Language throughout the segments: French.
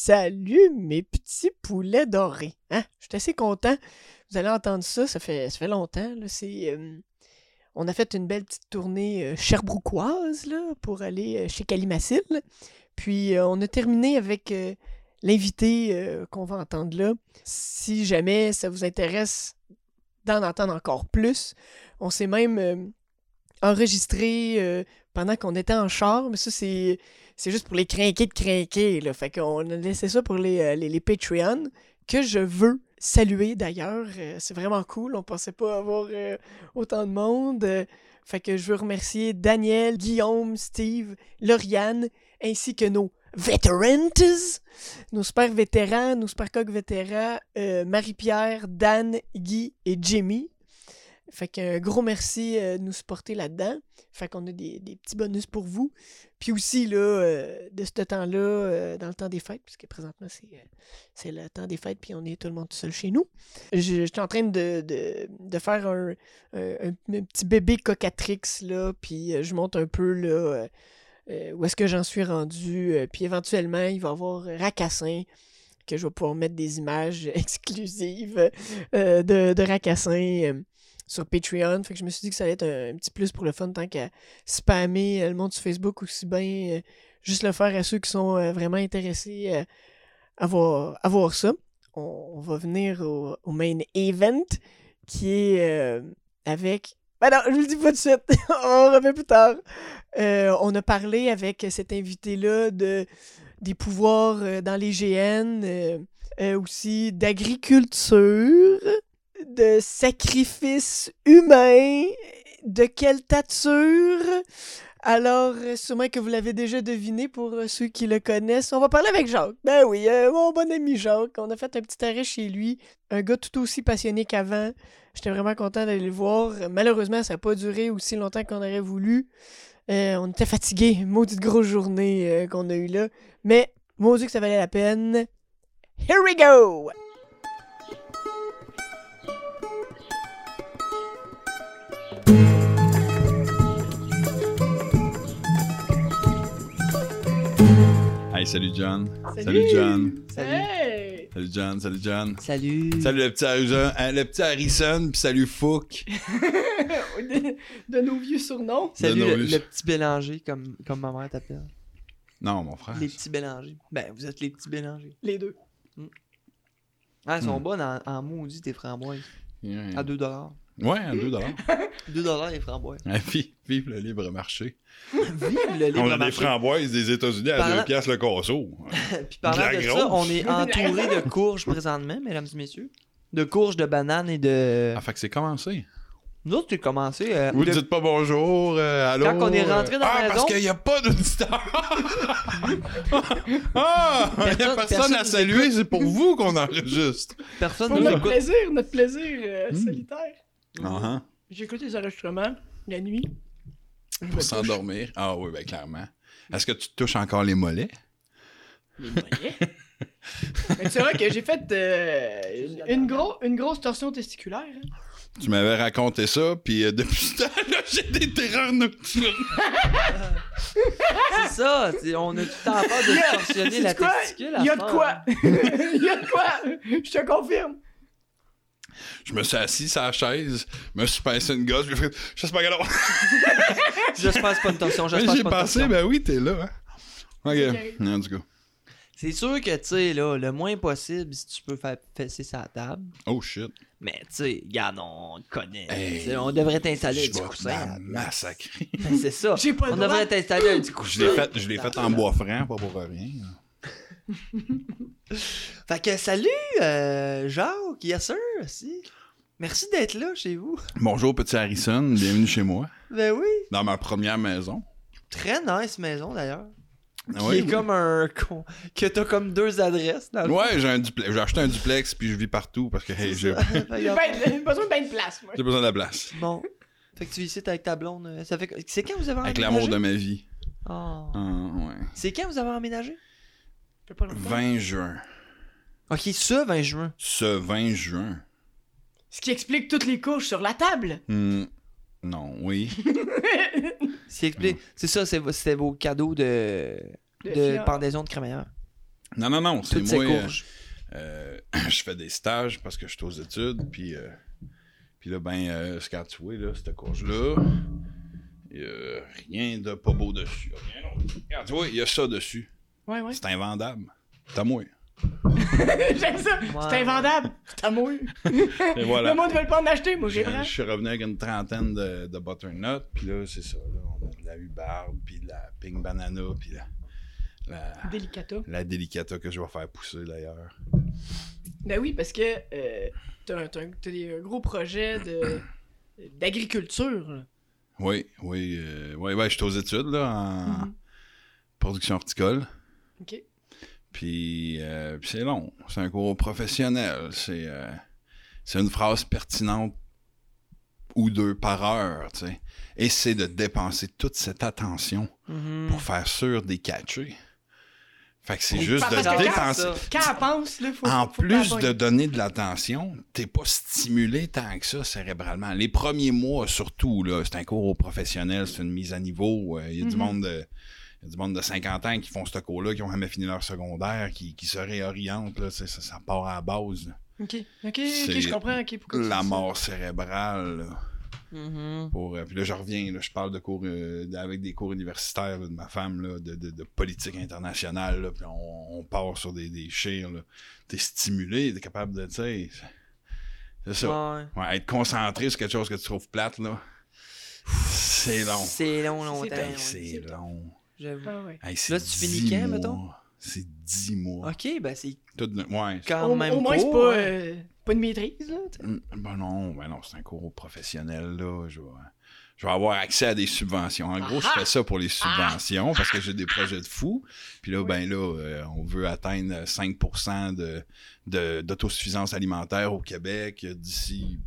Salut mes petits poulets dorés. Hein? Je suis assez content. Vous allez entendre ça, ça fait, ça fait longtemps. Là. C'est, euh, on a fait une belle petite tournée euh, cherbrouquoise pour aller euh, chez Calimacil. Puis euh, on a terminé avec l'invité qu'on va entendre là. Si jamais ça vous intéresse d'en entendre encore plus, on s'est même enregistré pendant qu'on était en char, mais ça c'est c'est juste pour les crinquer de crinquer. Là. Fait qu'on a laissé ça pour les, euh, les, Patreons, que je veux saluer d'ailleurs. Euh, c'est vraiment cool. On pensait pas avoir euh, autant de monde. Fait que je veux remercier Daniel, Guillaume, Steve, Lauriane, ainsi que nos veterans, nos super vétérans, nos super coq vétérans, Marie-Pierre, Dan, Guy et Jimmy. Fait qu'un gros merci euh, de nous supporter là-dedans. Fait qu'on a des, des petits bonus pour vous. Puis aussi, là, euh, de ce temps-là, euh, dans le temps des fêtes, puisque présentement, c'est, euh, le temps des fêtes, puis on est tout le monde tout seul chez nous. Je, suis en train de, de, de faire un, un- petit bébé cocatrix, là, puis euh, je monte un peu, là, euh, euh, où est-ce que j'en suis rendu. euh, puis éventuellement, il va y avoir Racassin, que je vais pouvoir mettre des images exclusives euh, de, de Racassin. Sur Patreon. Fait que je me suis dit que ça allait être un, petit plus pour le fun tant qu'à spammer euh, le monde sur Facebook aussi bien euh, juste le faire à ceux qui sont euh, vraiment intéressés à, voir, à voir ça. On, va venir au, main event qui est avec. Ben non, je vous le dis pas tout de suite. on refait plus tard. On a parlé avec cet invité-là de des pouvoirs dans les GN, aussi d'agriculture de sacrifice humain, de quelle tature? Alors, euh, sûrement que vous l'avez déjà deviné pour euh, ceux qui le connaissent. On va parler avec Jacques. Ben oui, euh, mon bon ami Jacques. On a fait un petit arrêt chez lui. Un gars tout aussi passionné qu'avant. J'étais vraiment content d'aller le voir. Malheureusement, ça n'a pas duré aussi longtemps qu'on aurait voulu. On était fatigués. Maudite grosse journée qu'on a eue là. Mais, maudit que ça valait la peine. Here we go! Hey, salut John. Salut. Salut John. Salut. Hey! Salut John, salut John. Salut. Salut le petit Harrison, hein, le petit Harrison, puis salut Fouk. de, de nos vieux surnoms. Salut le, petit Bélanger, comme, comme ma mère t'appelle. Non, mon frère. Les petits Bélangers. Ben, vous êtes les petits Bélangers. Les deux. Ah, ils sont Hmm. bonnes en, en maudit, tes framboises. À 2 dollars. Ouais, à 2 dollars. 2 dollars les framboises. vive, vive le libre marché. Vive le libre On a des marché. framboises des États-Unis à Parlant- 2 piastres le casseau. Puis parlant De ça, on est entouré de courges présentement, mesdames et messieurs. De courges, de bananes et de... Ah, fait que c'est commencé. Nous autres, tu commencé... euh, Vous de- dites pas bonjour, euh, allô? Quand on est rentré dans ah, la parce maison- qu'il n'y a pas d'auditeur. ah, il n'y a Personne- à saluer, c'est pour vous qu'on enregistre. Personne Pour nous notre écoute. plaisir, notre plaisir euh, Hmm. solitaire. Ah, J'ai écouté les enregistrements la nuit. Pour s'endormir. Ah oui, ben clairement. Est-ce que tu touches encore les mollets? les mollets? Mais c'est vrai que j'ai fait euh, une, une gros- une grosse torsion testiculaire. hein. Tu m'avais raconté ça, puis euh, depuis ce temps-là, j'ai des terreurs nocturnes. C'est ça, on a tout le temps peur de torsionner la testicule. Il y a de quoi? Il y a de quoi? Je te confirme. Je me suis assis sur la chaise, me suis pincé une gosse, j'ai fait « Je sais pas grave. J'espère que c'est pas une Mais j'espère que j'ai c'est pas une pensé, torsion. ben oui, t'es là, hein. C'est Ok, non, du coup. C'est sûr que, tu sais, là, le moins possible, si tu peux faire fesser sa table. Oh shit. Mais, tu sais, regarde, on te connaît. Hey, on devrait t'installer Je du coussin. massacrer. Ben, C'est ça. J'ai pas le On devrait t'installer un petit coussin. Je l'ai fait, je l'ai fait en bois franc, pas pour rien. Fait que, salut, euh, Jacques, yes sir, si. Merci d'être là chez vous. Bonjour, petit Harrison, bienvenue chez moi. Ben oui. Dans ma première maison. Très nice maison, d'ailleurs. Ah Qui ouais? est comme un con. Que t'as comme deux adresses, dans le. Ouais, j'ai un duplex. J'ai acheté un duplex, puis je vis partout, parce que hey, j'ai ben- j'ai besoin de bien de place, moi. j'ai besoin de la place. Bon. Fait que tu es ici avec ta blonde. Ça fait... C'est quand vous avez Avec emménagé? l'amour de ma vie. Oh. Ah, ouais. C'est quand vous avez emménagé? Fait pas longtemps. 20 juin. Ok, ce 20 juin. Ce 20 juin. Ce qui explique toutes les couches sur la table. Hmm, non, oui. C'est explique- c'est ça, c'est- c'était vos cadeaux de, De pendaison de crémaillère. Non, non, non, c'est moi. euh, euh, je fais des stages parce que je suis aux études, puis, euh, puis là, ben, euh, ce quand tu vois, là, cette courge-là, il y a rien de pas beau dessus. Rien d'autre. Regarde, tu vois, il y a ça dessus. Ouais, ouais. C'est invendable. À moi. J'aime ça. Ouais. C'est invendable. C'est à moi. Et voilà. Le monde veut pas en acheter. Moi, j'ai Je, suis revenu avec une trentaine de, de butternut, puis là, c'est ça. Là, on a de la hubarde, puis de la pink banana, puis la, la, Délicata. la delicata que je vais faire pousser d'ailleurs. Ben oui, parce que euh, t'as un, t'as t'as gros projets de d'agriculture. Oui, oui, euh, ouais, je suis aux études là, en Mhm. production horticole. OK. Puis, euh, puis c'est long. C'est un cours professionnel. C'est euh, c'est une phrase pertinente ou deux par heure, tu sais. Et c'est de dépenser toute cette attention Mhm. pour faire sûr des catchés. Fait que c'est juste de que dépenser. Quand elle pense, là, faut. En faut plus de donner de l'attention, t'es pas stimulé tant que ça cérébralement. Les premiers mois, surtout, là, c'est un cours aux professionnels, c'est une mise à niveau. Il y a du Mhm. monde de. Y a du monde de 50 ans qui font ce cours-là, qui ont jamais fini leur secondaire, qui, qui se réorientent. Là, ça, ça part à la base. là. OK. OK, je comprends. OK, pourquoi tu La mort cérébrale. là, Mhm. pour, euh, puis là, je reviens, là, je parle de cours euh, avec des cours universitaires là, de ma femme, là, de, de- de politique internationale. là, puis on, on part sur des, des chires. là. T'es stimulé, t'es capable de. tu sais, C'est ça. Ouais. Ouais, être concentré sur quelque chose que tu trouves plate, là. C'est long. C'est long, longtemps. C'est long. J'avoue. Ah ouais. Hey, c'est Là, tu finis 10 quand, mettons? C'est 10 mois. Ok, ben c'est Tout de- ouais. quand Au, même au moins, c'est pas, hein. euh, pas une maîtrise, là. Mm, Ben non, ben non, c'est un cours professionnel, là. Je vais, je vais avoir accès à des subventions. En gros, je fais ça pour les subventions parce que j'ai des projets de fou. Puis là, ben là, euh, on veut atteindre 5 de, de- d'autosuffisance alimentaire au Québec d'ici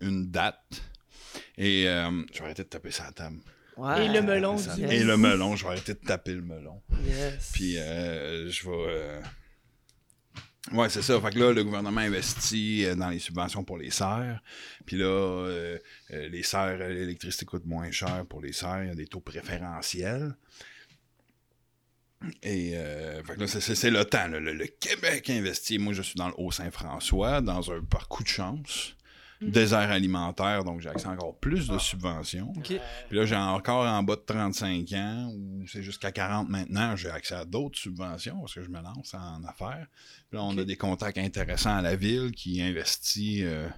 une date. Et euh, je vais arrêter de taper sur la table. Ouais. Et le melon Ça- du- Et le melon, je vais arrêter de taper le melon. Yes. Puis euh, je vais. euh, Ouais, c'est ça. Fait que là, le gouvernement investit euh, dans les subventions pour les serres. Puis là, euh, les serres, l'électricité coûte moins cher pour les serres. Il y a des taux préférentiels. Et euh, fait que là, c'est- c'est c'est le temps. là. Le, le Québec investit. Moi, je suis dans le Haut-Saint-François, dans un par coup de chance. Désert alimentaire, donc j'ai accès à encore plus de subventions. Ok. Puis là, j'ai encore en bas de 35 ans, ou c'est jusqu'à 40 maintenant, j'ai accès à d'autres subventions parce que je me lance en affaires. Puis là, on a des contacts intéressants à la ville qui investit euh,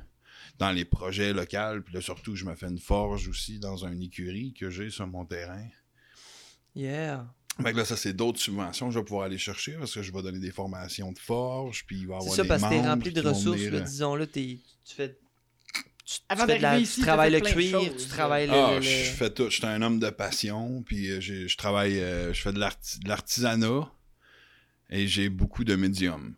dans les projets locaux. Puis là, surtout, je me fais une forge aussi dans une écurie que j'ai sur mon terrain. Yeah. Fait que là, ça, c'est d'autres subventions que je vais pouvoir aller chercher parce que je vais donner des formations de forge, puis il va y C'est avoir ça, des parce que t'es membres rempli de ressources, euh, disons-là, t'es- tu fais. Tu, Avant la- tu travailles le cuir, choses, tu travailles le. Ah, le- je fais tout. Je suis un homme de passion, puis euh, je travaille, euh, je fais de l'arti- de l'artisanat et j'ai beaucoup de médiums.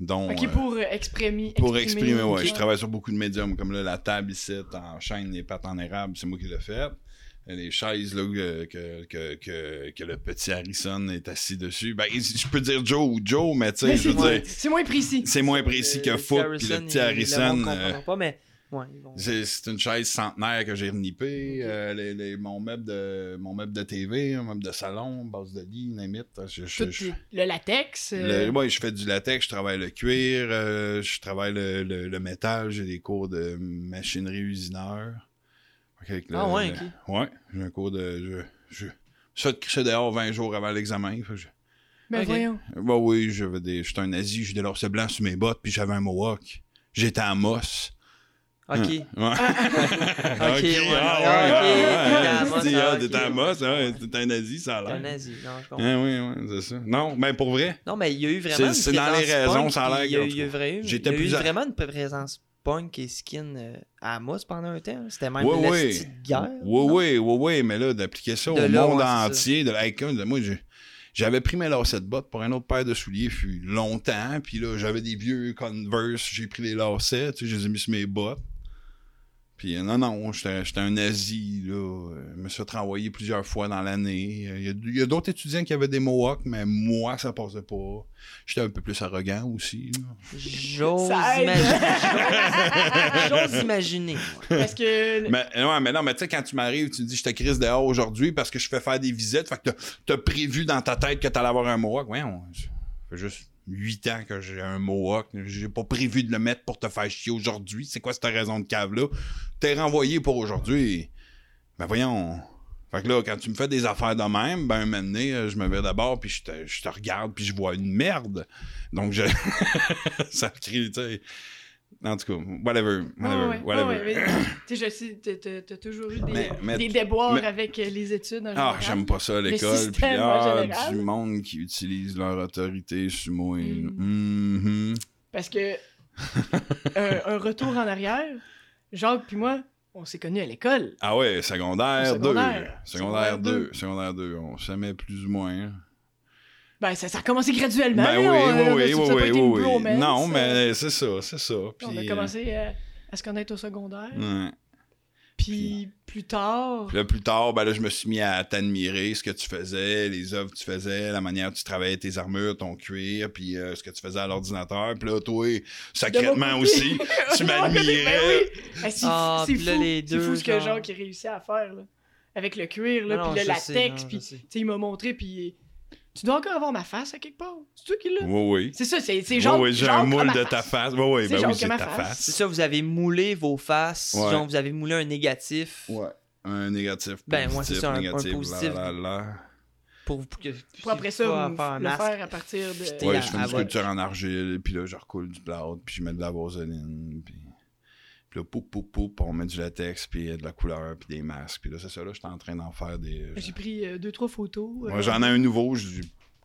dont, Ok, euh, pour euh, exprimer. pour exprimer, ouais. ok. Je travaille sur beaucoup de médiums, comme là, la table ici, en chaîne, les pattes en érable, c'est moi qui l'ai fait. Les chaises là, que, que, que, que, que le petit Harrison est assis dessus. Ben, je peux dire Joe ou Joe, mais tu sais, je c'est veux moins- dire, c'est moins précis. c'est moins précis que Foot, puis le petit il- Harrison. Le monde euh, comprendra pas, mais. Ouais, ils vont- c'est une chaise centenaire que j'ai renippée. euh, les, les- mon, meuble de, mon meuble de TV, un meuble de salon, base de lit, limite. Je, je, Tout je- le- latex. euh, ouais, je fais du latex, je travaille le cuir, euh, je travaille le, le- le métal, j'ai des cours de machinerie usineur. Le- Ah ouais, le- ok. Ouais, j'ai un cours de. Je, je, je de crisser dehors 20 jours avant l'examen. je- Ben voyons. bah oui, des. J'étais un nazi, j'ai des lacets blancs sur mes bottes, puis j'avais un mohawk. J'étais à Moss. Ok. Ouais. ah, ok, ouais, ouais, à ouais, Moss, ouais, ah, T'étais ok. à Moss, hein, t'étais un nazi, ça a T'es un l'air. nazi. Non, je comprends. Ah oui, oui, c'est ça. Non, mais pour vrai, Non, mais il y a eu vraiment. C'est- dans les raisons, punk, ça a l'air Il y a, vrai- J'étais eu à- vraiment une présence punk et skin euh, à Moss pendant un temps. C'était même une oui. guerre. Oui, oui, oui, oui, mais là, d'appliquer ça De au là, monde entier, de comme, moi, j'ai- j'avais pris mes lacets de bottes pour un autre paire de souliers fut longtemps, puis là, j'avais des vieux Converse, j'ai pris les lacets, tu sais, je les ai mis sur mes bottes. Puis euh, non, non, j'étais un nazi, là. euh, Je me suis fait renvoyer plusieurs fois dans l'année. Euh, Il y a, d'autres étudiants qui avaient des mohawks, mais moi, ça passait pas. J'étais un peu plus arrogant aussi. J'ose imaginer. J'ose imaginer. Parce que. Mais, ouais, mais non, mais tu sais, quand tu m'arrives, tu me dis, je te crise dehors aujourd'hui parce que je fais faire des visites. Fait que t'as- t'as prévu dans ta tête que t'allais avoir un mohawk. Ouais, on- fait juste 8 ans que j'ai un mohawk. J'ai pas prévu de le mettre pour te faire chier aujourd'hui. C'est quoi cette raison de cave-là? T'es renvoyé pour aujourd'hui. Ben voyons. Fait que là, quand tu me fais des affaires de même, ben un moment donné, euh, je me mets d'abord, puis je te, je te regarde, puis je vois une merde. Donc, je... ça crie, tu sais... En tout cas, whatever, whatever, Ouais, ouais, whatever. ouais, mais, sais, je sais, t'as- toujours eu des, Mais- mais- des déboires avec euh, les études en Ah, j'aime pas ça l'école. Puis ah, du monde qui utilise leur autorité sur moi. Mm. Mhm. Parce que un, un retour en arrière, Jacques puis moi, on s'est connus à l'école. Ah ouais, secondaire Au 2. secondaire. Secondaire Secondaire 2. Secondaire 2. On s'aimait plus ou moins. Ben, ça, ça a commencé graduellement. Ben oui, on- oui, oui, oui, Non, euh, mais c'est ça, c'est ça. Puis, On a commencé à, à se connaître au secondaire. euh, ouais. Puis plus tard. Puis là, plus tard, ben là, je me suis mis à t'admirer ce que tu faisais, les œuvres que tu faisais, la manière dont tu travaillais tes armures, ton cuir, puis euh, ce que tu faisais à l'ordinateur. Puis là, toi, côté- aussi, tu m'admirais. ben oui. Ah, c'est Ah, fou, deux, fou ce que genre- Jacques a réussi à faire. Là. Avec le cuir, là, Non, puis le latex, sais, non, puis il m'a montré, puis tu dois encore avoir ma face à quelque part. C'est toi qui l'as. Oui, oui. C'est ça, c'est c'est Oui, j'ai un moule de ta face. Oui, oui, C'est ben oui, c'est ma ta face. face. C'est ça, vous avez moulé vos faces. Ouais. Genre, vous avez moulé un négatif Ouais. Un négatif. Ben, positif, ouais, c'est ça, un- un négatif, positif. là, là, là. pour, pour que Pour après ça, pas vous- faire un le masque. faire à partir de. T'es Ouais, je fais une sculpture en argile, puis là, je recoule du plâtre, puis je mets de la vaseline, puis... Puis là, poup, poup, poup, on met du latex, puis de la couleur, puis des masques. Puis là, c'est ça, là, je suis en train d'en faire des... J'ai pris euh, deux, trois photos. euh, Moi, j'en ai un nouveau,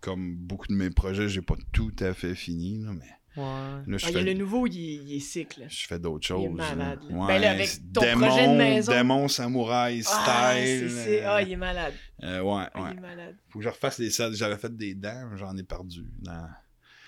comme beaucoup de mes projets, j'ai pas tout à fait fini, là, mais Ouais. là, je Ah, il y a fais... le nouveau, il est, il est là. Je fais d'autres Il est choses. malade, là. Ben là, avec ton démon, projet de maison. Démon samouraï style. Ah, c'est- c'est- euh, ah, il est malade. euh, ouais, Ah, ouais. Il est malade. Faut que je refasse les selles. J'avais fait des dents, j'en ai perdu. dans-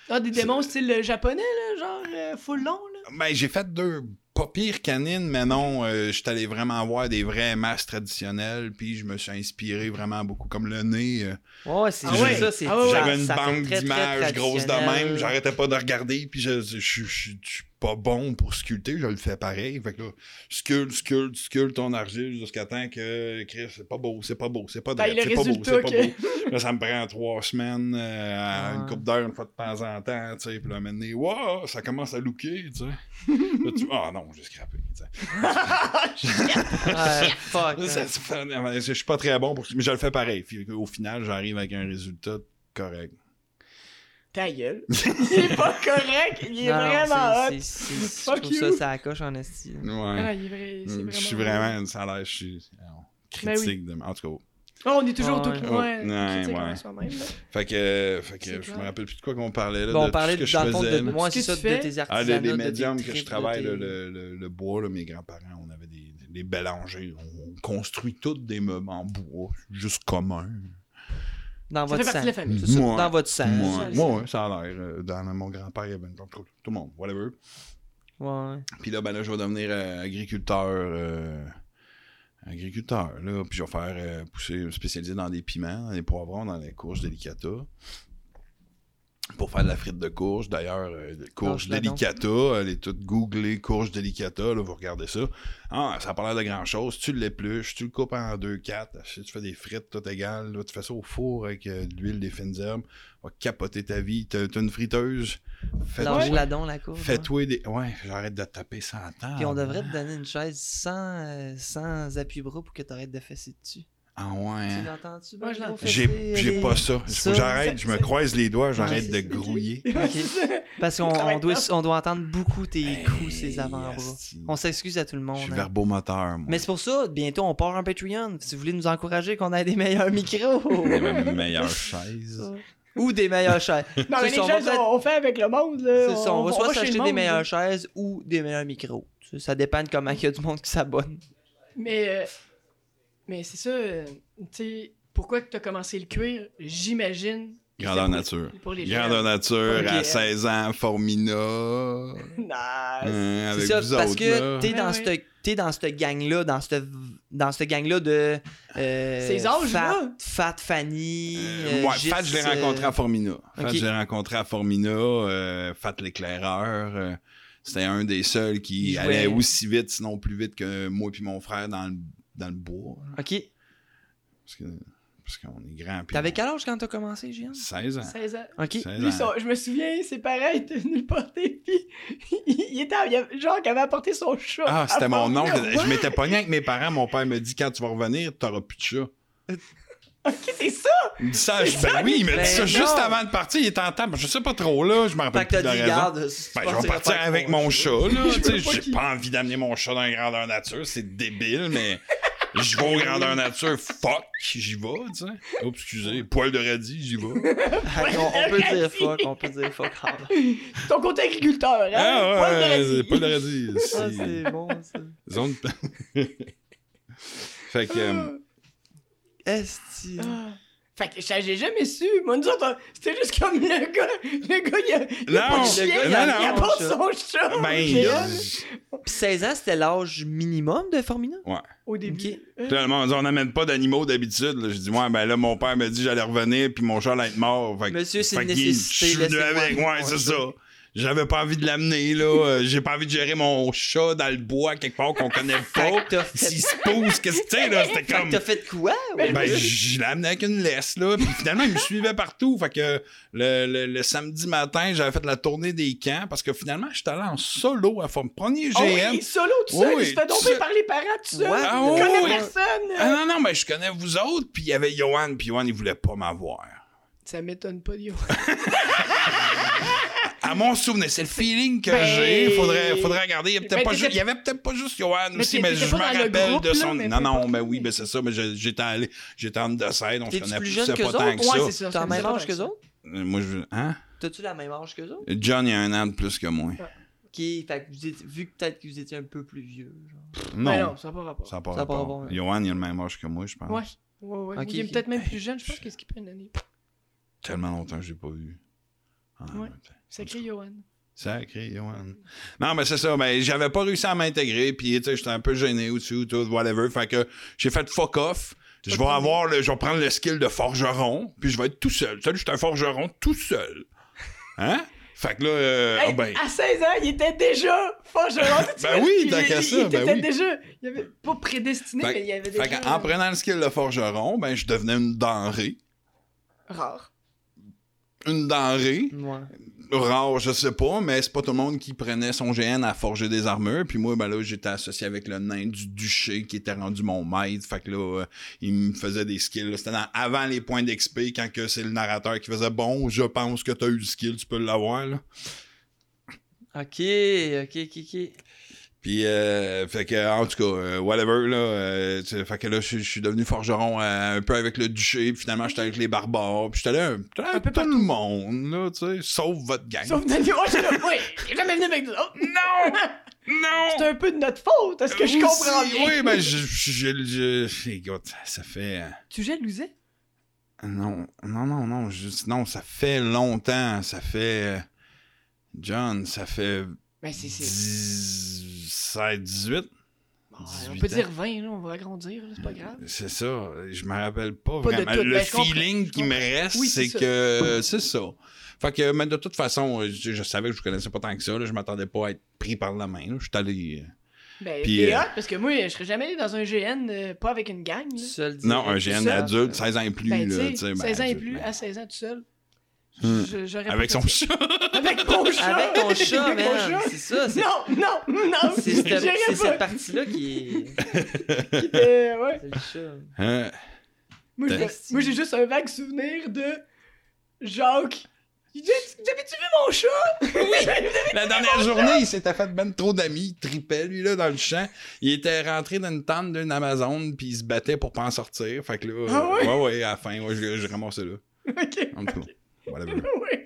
Ah, des démons style euh, japonais, là, genre euh, full long, là? Ben, j'ai fait deux pas pires canines, mais non, euh, je suis allé vraiment voir des vrais masques traditionnels, puis je me suis inspiré vraiment beaucoup, comme le nez. euh, Ouais, c'est Ah ouais? ça, c'est J'avais une ça banque d'images grosses de même, j'arrêtais pas de regarder, puis je, je, je, je- je suis pas bon pour sculpter, je le fais pareil. Fait que là, sculpte, sculpte, sculpte ton argile jusqu'à temps que, Chris, c'est pas beau, c'est pas beau, c'est pas Ben, drôle, le c'est pas beau, c'est pas beau. Là, ça me prend trois semaines, euh, à une Ouais. couple d'heures, une fois de temps en temps, tu sais, puis là, maintenant, wow, ça commence à looker, tu sais. Là, tu ah non, j'ai scrappé, tu sais. Je suis pas très bon pour mais je le fais pareil. Puis, au final, j'arrive avec un résultat correct. Ta gueule. il est pas correct, il est Non, vraiment c'est- hot. c'est- Je trouve you. ça, ça coche en esti. Ouais. Ah, il est vrai, c'est vraiment... je suis vraiment, ça a l'air, je suis euh, critique de En tout cas. Oh, on est toujours Ouais. auto Oh, ouais, ouais, ouais. soi-même. Fait que, fait que je me rappelle plus de quoi qu'on parlait là. Bon, de on tout parlait ce que je dans de faisais, là. moi, Ce c'est ça, de tes Ah, artisanats. les, les de médiums que je de travaille, tes- le, le, le bois, là, mes grands-parents, on avait des, des bélangers. On construit tous des meubles en bois, juste commun. Dans Ça votre sang. famille. Ça, Ouais. Dans votre sang. Moi, ça, moi, ça. ouais, ça a l'air. euh, Dans mon grand-père, il y avait une tout, tout le monde, whatever. Ouais. Puis là, ben là, je vais devenir euh, agriculteur. euh, agriculteur, là. Puis je vais faire euh, pousser, spécialisé dans des piments, dans des poivrons, dans les courges delicata. Pour faire de la frite de courge, d'ailleurs, euh, courge delicata, elle est toute googlée, courge delicata, là, vous regardez ça. Ah, ça a pas l'air de grand-chose, tu l'épluches, tu le coupes en deux, quatre, si tu fais des frites tout égales, là, tu fais ça au four avec euh, de l'huile, des fines herbes, va capoter ta vie, t'as t'as une friteuse, fais-toi Lâche-la donc, la courge. ouais. Fais-toi des. Ouais, j'arrête de taper sans temps. Puis on devrait te donner une chaise sans, euh, sans appui-bras pour que t'arrêtes de fesser dessus. Ah ouais. Tu l'entends-tu? Moi, je l'entends. J'ai pas ça. J'arrête, je me croise les doigts, j'arrête de grouiller. Parce qu'on on doit, tough. on doit entendre beaucoup tes coups, ces avant-bras. On s'excuse à tout le Je monde. suis hein. verbomoteur, moi. Mais c'est pour ça, bientôt on part un Patreon. Si vous voulez nous encourager qu'on ait des meilleurs micros. C'est ma meilleure chaise. ou des meilleures chaises. Non, mais les ça, on va chaises, on fait avec le monde, là. C'est ça, on va soit s'acheter des meilleures chaises ou des meilleurs micros. Ça, ça dépend de comment il y a du monde qui s'abonne. Mais, euh, mais c'est ça, euh, tu sais, pourquoi que t'as commencé le cuir, j'imagine. Grandeur nature. Pour les Grandeur nature, à 16 ans, Formina. Nice. Hein, avec C'est ça, vous parce autres, que là. t'es Ouais, dans ouais. cette t'es dans cette gang-là, dans cette dans cette gang-là de euh, Ces âges-là? Fat, Fat Fanny. Euh, euh, ouais, Fat, je l'ai euh, rencontré à Formina. Fat, ok. je l'ai rencontré à Formina. euh, Fat l'éclaireur. euh, C'était un des seuls qui allait aussi vite, sinon plus vite que moi et mon frère dans le, dans le bois. Ok. Parce que parce qu'on est grand. T'avais quel âge quand t'as commencé, Gian? 16 ans. 16 ans. Ok. 16 Lui, ans. son- je me souviens, ses parents étaient venus le porter, puis il était, il avait- genre, qu'il avait apporté son chat. Ah, à c'était mon nom. Fort-Boyard. Je m'étais pogné avec mes parents. Mon père me dit quand tu vas revenir, t'auras plus de chat. Ok, c'est ça! Il me dit ça, je- ben oui, il me dit Ben ça non. juste avant de partir. Il était en table. Je sais pas trop là, je me Fait rappelle que plus t'as de la dit, raison. garde. si tu Ben, je vais partir avec mon chat, là. Je Tu sais, veux pas J'ai qu'il- pas envie d'amener mon chat dans la grandeur nature. C'est débile, mais je vais au grandeur nature. Fuck, j'y vais, tu sais. Oh, excusez. Poil de radis, j'y vais. on, on peut dire fuck, on peut dire fuck. Ton côté agriculteur, hein? Ah, Poil de ouais, c'est poil de radis. Ah, c'est- c'est bon, ça. Zone. fait que. euh, Esti. Ah. Fait que ça, j'ai jamais su. Moi, nous autres, c'était juste comme le gars. Le gars, il a, il a Non, pas de chien, gars, il, a, a- il non, apporte chat. son chat. Ben, euh, Puis 16 ans, c'était l'âge minimum de Formina? ouais. Au début. Ok. Tout le monde dit, on n'amène pas d'animaux d'habitude. J'ai dit, ouais, ben là, mon père m'a dit j'allais revenir, puis mon chat allait être mort. Fait que- Monsieur, c'est une nécessité, Je suis venu avec, ouais, c'est ça. J'avais pas envie de l'amener, là. Euh, J'ai pas envie de gérer mon chat dans le bois quelque part qu'on connaît pas. S'il se pousse, qu'est-ce que tu sais, là? C'était comme. t'as fait quoi? ouais? Ben, je l'ai amené avec une laisse, là. Puis finalement, il me suivait partout. Fait que le, le- le samedi matin, j'avais fait la tournée des camps parce que finalement, j'étais allé en solo à forme. Premier Oh GM. oui, solo tout seul. Oui, il se fait seul. par les parents tout seul. Ouais. Ah, il oui, connaît oui. personne. Ah non, non, mais je connais vous autres. Puis il y avait Johan, puis Johan, il voulait pas m'avoir. Ça m'étonne pas, Dio. À mon souvenir, c'est le feeling que Ben, j'ai. Faudrait, faudrait regarder. Il y, avait peut-être ben, pas juste- il y avait peut-être pas juste Johan Mais aussi, mais je me rappelle groupe, de son. mais non, non, importe. ben oui, ben c'est ça, mais j'étais allé. J'étais en Decide, on se jeune pas tant que Ouais, ça. c'est. T'as ça le même me âge que ça. autres? Euh, Moi, je. Hein? T'as-tu la même âge que autres? John, il a un an de plus que moi. Ok, fait que vous étiez, vu que peut-être que vous étiez un peu plus vieux. Genre. Non. Ben non, ça n'a pas rapport. Ça n'a pas Ça a pas rapport. rapport, ouais. Johan, il a le même âge que moi, je pense. Ouais. Ouais, ouais. Ok, il est peut-être même plus jeune. Je pense qu'il skipper une année. Tellement longtemps que je l'ai pas vu. Ouais. Sacré Johan. Sacré, Johan. Non, mais c'est ça. Ben, j'avais pas réussi à m'intégrer, puis, tu sais, j'étais un peu gêné au-dessus, tout, whatever. Fait que j'ai fait fuck off. Je vais avoir le, je vais prendre le skill de forgeron, puis je vais être tout seul. Salut, je suis un forgeron tout seul. Hein? Fait que là, euh, Hey, ah ben, À 16 ans, il était déjà forgeron. Ben oui, tant qu'à ça, Il ben était oui. déjà. Il avait pas prédestiné, Fait- mais il y avait fait déjà. qu'en prenant le skill de forgeron, ben, je devenais une denrée. Rare. Une denrée. Ouais. rare, je sais pas, mais c'est pas tout le monde qui prenait son GN à forger des armures. Puis moi, ben là, j'étais associé avec le nain du duché qui était rendu mon maître. Fait que là, euh, il me faisait des skills. C'était avant les points d'XP, quand que c'est le narrateur qui faisait Bon, je pense que t'as eu le skill, tu peux l'avoir. Là. Ok, ok, ok, ok. Puis, euh, fait que, en tout cas, euh, whatever, là. euh, fait que là, je suis devenu forgeron euh, un peu avec le duché. Puis finalement, j'étais avec les barbares. Puis j'étais là un, j'étais peu tout le monde, là, tu sais, sauf votre gang. Sauf Daniel. Oh, je là. Oui, jamais venu avec nous autres. Non! Non! C'est un peu de notre faute, est-ce que je comprends bien? Oui, mais je, je, je, je- écoute, ça fait. euh, Tu jalousais? Non, non, non, non, juste, non, ça fait longtemps, ça fait. euh, John, ça fait Ben, c'est. c'est- 17, 18. Bon, on 18 peut ans. dire 20, là, on va agrandir, c'est pas grave. C'est ça, je me rappelle pas, vraiment. Le ben, feeling qui me reste, Oui, c'est que. C'est ça. Fait que, mais de toute façon, euh, je, je savais que je connaissais pas tant que ça, là, je m'attendais pas à être pris par la main, là, je suis allé. euh, Ben, Puis, euh, hot, parce que moi, je serais jamais allé dans un GN, euh, pas avec une gang, là. Seul Non, un. GN adulte, 16 ans et plus, Ben, là, tu tu sais, sais. ben, 16 ans et plus, ben, à 16 ans tout seul. Hmm. Je- Avec son chat. Avec mon chat! Avec ton chat, Avec mon man. chat. C'est ça, c'est Non, non, non! c'est cette, partie-là qui est. Euh, ouais. C'est le chat. Hein? Moi, j'ai juste un vague souvenir de Jacques. T'avais-tu vu mon chat? Oui! La dernière journée, il s'était fait ben trop d'amis. Il tripait, lui, là, dans le champ. Il était rentré dans une tente d'une Amazon, puis il se battait pour pas en sortir. Fait que là, Ah euh, ouais? ouais, ouais, à la fin, ouais, je, je ramassais là. ok. En tout cas, whatever. Ouais.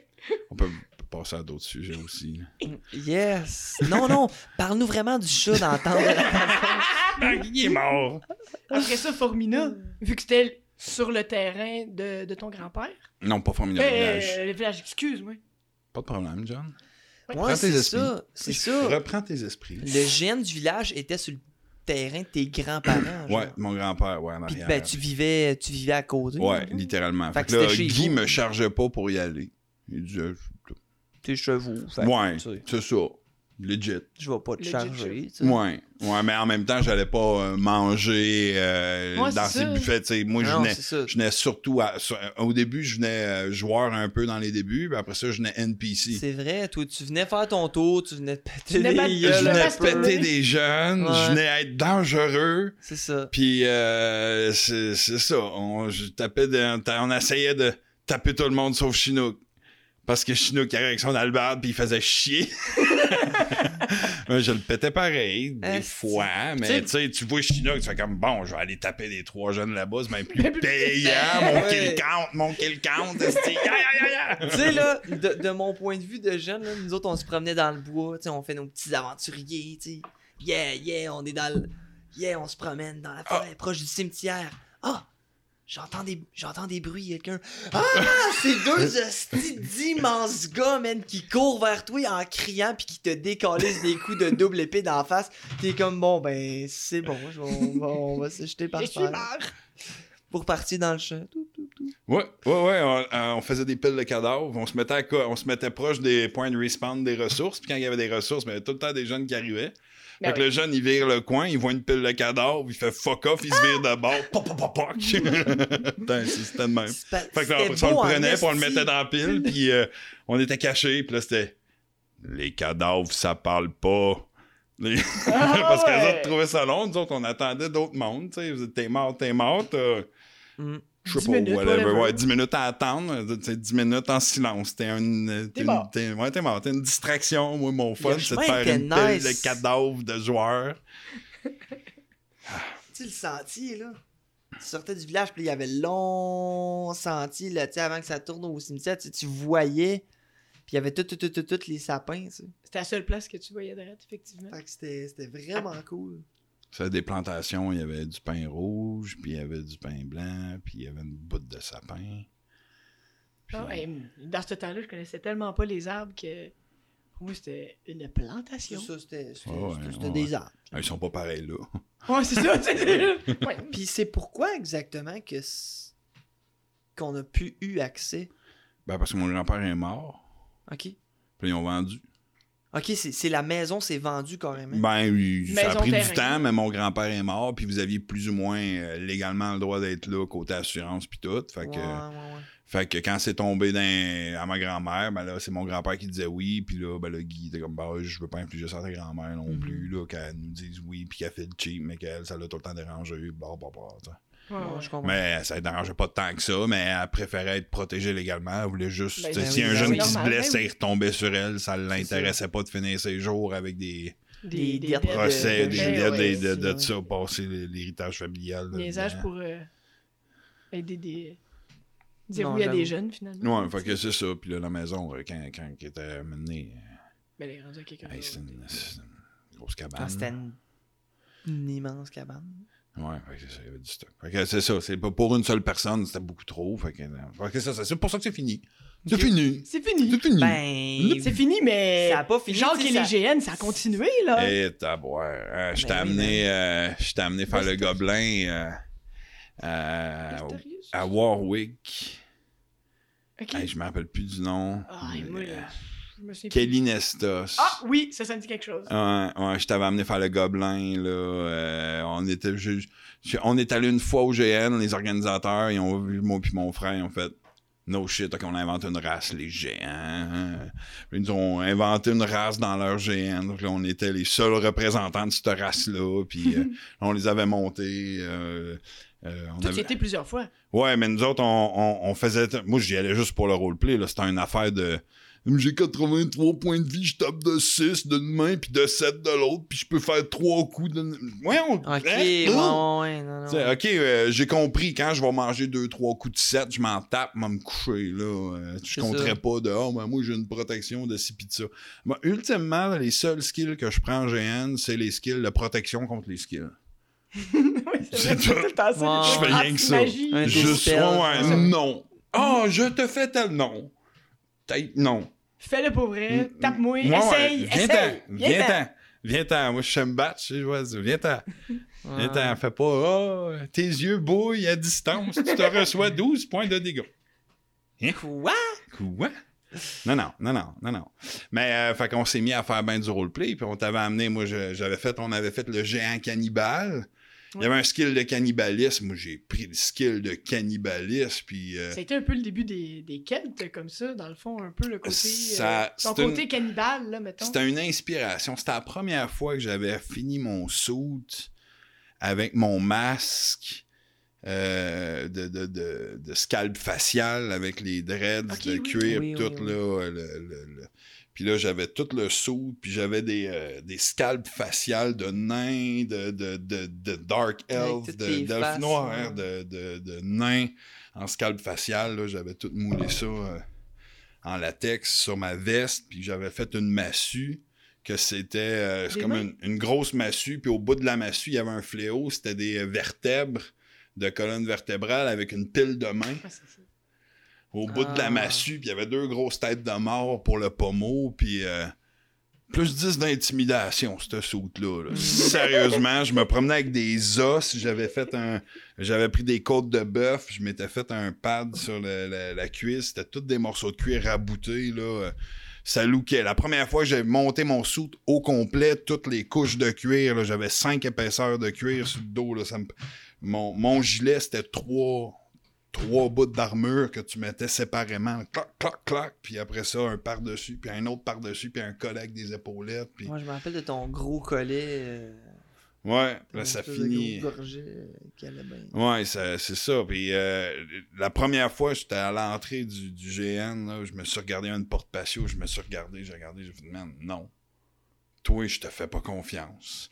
On peut passer à d'autres sujets aussi. Yes. Non, non. Parle-nous vraiment du chat d'entendre la il est mort. Après ça, Formina, vu que c'était sur le terrain de, de ton grand-père? Non, pas. Euh, village. le village, excuse-moi. Pas de problème, John. Ouais, c'est ça. C'est ça. Reprends tes esprits. Le GN du village était sur le terrain de tes grands-parents. Ouais, mon grand-père, ouais, en Puis arrière. ben, tu vivais, tu vivais à côté. Ouais, littéralement. Fait Fait, que là, Guy vous. me chargeait pas pour y aller. Il disait, T'es chez vous. fait- ouais, c'est ça. Legit. Je vais pas te Legit charger. Ouais. Ouais, mais en même temps, j'allais pas euh, manger euh, Ouais, dans ces ça. buffets. tu sais. Moi, je Non, je venais surtout à. sur- au début, je venais euh, joueur un peu dans les débuts, puis après ça, je venais NPC. C'est vrai, toi, tu venais faire ton tour, tu venais te péter venais les battre- Je venais péter des jeunes, Ouais. je venais être dangereux. C'est ça. Puis euh, c'est c'est ça. On, je tapais de- on essayait de taper tout le monde sauf Chinook. Parce que Chinook arrivait avec son albarde puis il faisait chier. Je le pétais pareil, des fois. Mais tu sais, tu vois Chinook, tu fais comme bon, je vais aller taper les trois jeunes là-bas, c'est même plus Mais plus payant. Mon kill count, mon kill count. tu sais, là, de, de mon point de vue de jeune, là, nous autres, on se promenait dans le bois, tu sais, on fait nos petits aventuriers, tu sais. Yeah, yeah, on est dans le. Yeah, on se promène dans la forêt, proche du cimetière. Ah! J'entends des, j'entends des bruits, quelqu'un. Ah! C'est deux d'immenses gars, man, qui courent vers toi en criant puis qui te décalissent des coups de double épée d'en face. T'es comme, bon, ben, c'est bon, je vais- on va, on va se jeter par terre. Pour partir dans le champ. Ouais, ouais, ouais. On, euh, on faisait des piles de cadavres. On se mettait, à on se mettait proche des points de respawn des ressources. Puis quand il y avait des ressources, il y avait tout le temps des jeunes qui arrivaient. Ben fait que oui. le jeune, il vire le coin, il voit une pile de cadavres, il fait fuck off, il se vire de bord. Pop, pop, pop, pop. C'était de même. Fait que là, après on le en prenait, puis on le mettait dans la pile, puis euh, on était cachés, puis là, c'était. Les cadavres, ça parle pas. Les- Ah, Parce que les ouais. autres trouvaient ça long, nous autres, on attendait d'autres mondes, tu sais. T'es mort, t'es mort, t'as- Mm. Je sais 10 pas, minutes, whatever, whatever. ouais, 10 minutes à attendre, tu sais, 10 minutes en silence. T'es un. T'es mort. t'es- ouais, t'es mort. T'es une distraction. Moi, mon fun, c'est de faire une pile nice. de cadavres de joueurs. Tu sais, le sentier, là? Tu sortais du village, puis il y avait le long sentier, là, tu sais, avant que ça tourne au cimetière, tu voyais. Puis il y avait tout, tout, tout, tout, tout les sapins, tu sais. C'était la seule place que tu voyais direct, effectivement. Fait que c'était c'était vraiment cool. C'était des plantations, il y avait du pain rouge, puis il y avait du pain blanc, puis il y avait une boute de sapin. Puis- ouais, dans ce temps-là, je connaissais tellement pas les arbres que pour moi, c'était une plantation. ça, c'était Ouais, ouais, ouais. des arbres. Ah, ils sont pas pareils là. Ouais, c'est ça. c'est- ouais. Puis c'est pourquoi exactement que qu'on a pu eu accès? Ben, parce que mon grand-père est mort, Ok. puis ils ont vendu. Ok, c'est la maison, c'est vendu carrément. Ben, oui, ça a pris du temps, mais mon grand-père est mort, puis vous aviez plus ou moins euh, légalement le droit d'être là, côté assurance, puis tout. Fait que. Ouais, ouais, ouais. Fait que quand c'est tombé dans, à ma grand-mère, ben là, c'est mon grand-père qui disait oui, puis là, ben là, Guy était comme, bah, je veux pas infliger ça à ta grand-mère non Mhm. plus, là, qu'elle nous dise oui, puis qu'elle fait le cheap, mais qu'elle, ça l'a tout le temps dérangé, blah, tu sais. Ouais, Ouais, ouais. je comprends. Mais ça ne dérangeait pas tant que ça, mais elle préférait être protégée légalement, elle voulait juste, Ben, ben si oui, un ben jeune oui. qui se ben et oui. retombait sur elle, ça l'intéressait pas de finir ses jours avec des Des dettes dettes de- procès, de- des ben des- de, de ça, passer l'héritage familial. Niaisage dedans. pour euh, aider des. dire Non, oui à des jeunes, finalement. Ouais, fait que c'est ça. Puis là, la maison, euh, quand, quand elle était amenée, Ben, elle est rendue à quelqu'un hey, c'était une, grosse cabane. Ah, C'était une... une immense cabane. Ouais, c'est ça, il y avait du stock. C'est ça, c'est pas pour une seule personne, c'était beaucoup trop. Fait que, fait que c'est ça, c'est pour ça que c'est fini. C'est fini. C'est fini. C'est fini. Ben. C'est fini, mais. Ça a pas fini, sais, et les ça- GN, ça a continué, là. Et. Euh, je t'ai Ben amené, euh, je t'ai amené faire le Mysterious. gobelin euh, euh, à Warwick. Hey, je me rappelle plus du nom. Ah, moi, Euh, je me. Kelly Nestos. Ah, oui, ça, ça me dit quelque chose. Ouais, ouais, je t'avais amené faire le gobelin, là. euh, on était, je- je- on est allé une fois au GN, les organisateurs, ils ont vu moi puis mon frère, ils ont fait no shit, ok, on a inventé une race, les géants. Ils ont inventé une race dans leur GN. Donc là, on était les seuls représentants de cette race-là. Puis euh, on les avait montés. euh, euh, on avait- plusieurs fois. Ouais, mais nous autres, on, on, on faisait. Moi, j'y allais juste pour le roleplay. C'était une affaire de. J'ai 83 points de vie, je tape de 6 d'une main, puis de 7 de l'autre, puis je peux faire 3 coups de. Ouais, on. Ok, Hein? ouais, ouais, non, non. Ok, euh, j'ai compris. Quand je vais manger 2-3 coups de 7, je m'en tape, je vais me coucher. là. Euh, je ça. pas de oh, ben, moi j'ai une protection de ci pis de ça. Ultimement, les seuls skills que je prends en GN, c'est les skills de protection contre les skills. oui, C'est tout. ça. Je fais rien que ça. Je dispel, suis. Ouais, ça. non. Oh, je te fais tel. Non. Peut-être non. Fais-le pour vrai, tape-moi, Ouais, ouais, essaye, Viens-t'en. essaye. Viens-t'en. Viens-t'en. Moi, je sais me battre. Je sais jouer. Viens-t'en. Viens-t'en. Fais pas. Oh, tes yeux bouillent à distance. tu te reçois 12 points de dégâts. Quoi? Quoi? Non, non, non, non, non, non. Mais, euh, fait qu'on s'est mis à faire ben du roleplay, puis on t'avait amené, moi, je- j'avais fait, on avait fait le géant cannibale. Il y avait un skill de cannibalisme. Moi, j'ai pris le skill de cannibalisme, puis... euh, Ça a été un peu le début des, des Celtes, comme ça, dans le fond, un peu le côté. Ça- euh, ton une- côté cannibale, là, mettons. C'était une inspiration. C'était la première fois que j'avais fini mon suit avec mon masque euh, de, de, de, de scalp facial avec les dreads Ok, de oui. cuir Oui, tout oui, oui. là. le- le- le- Puis là, j'avais tout le suit, puis j'avais des, euh, des scalps faciales de nains, de, de, de, de dark les d'elfes noirs, de, de, de nains en scalp facial. là. J'avais tout moulé ça euh, en latex sur ma veste, puis j'avais fait une massue que c'était euh, comme une, une grosse massue, puis au bout de la massue, il y avait un fléau, c'était des vertèbres de colonne vertébrale avec une pile de mains Ah. Au bout de la Ah. massue, puis il y avait deux grosses têtes de mort pour le pommeau, puis euh, plus 10 d'intimidation, cette soute-là. là. Sérieusement, je me promenais avec des os, j'avais fait un... J'avais pris des côtes de bœuf, je m'étais fait un pad sur le- la, la cuisse, c'était tous des morceaux de cuir raboutés, là. euh, Ça lookait. La première fois j'ai monté mon soute au complet, toutes les couches de cuir, là, j'avais cinq épaisseurs de cuir sur le dos, là, ça me- mon, mon gilet, c'était trois trois bouts d'armure que tu mettais séparément. Clac, clac, clac. Puis après ça, un par-dessus, puis un autre par-dessus, puis un collet avec des épaulettes. Puis... Moi, je me rappelle de ton gros collet. euh, Ouais, là, ça finit. gros euh. Ouais, c'est ça. Puis euh, la première fois, j'étais à l'entrée du, du GN, là, je me suis regardé à une porte patio, je me suis regardé, j'ai regardé, j'ai fait, man, non. Toi, je te fais pas confiance.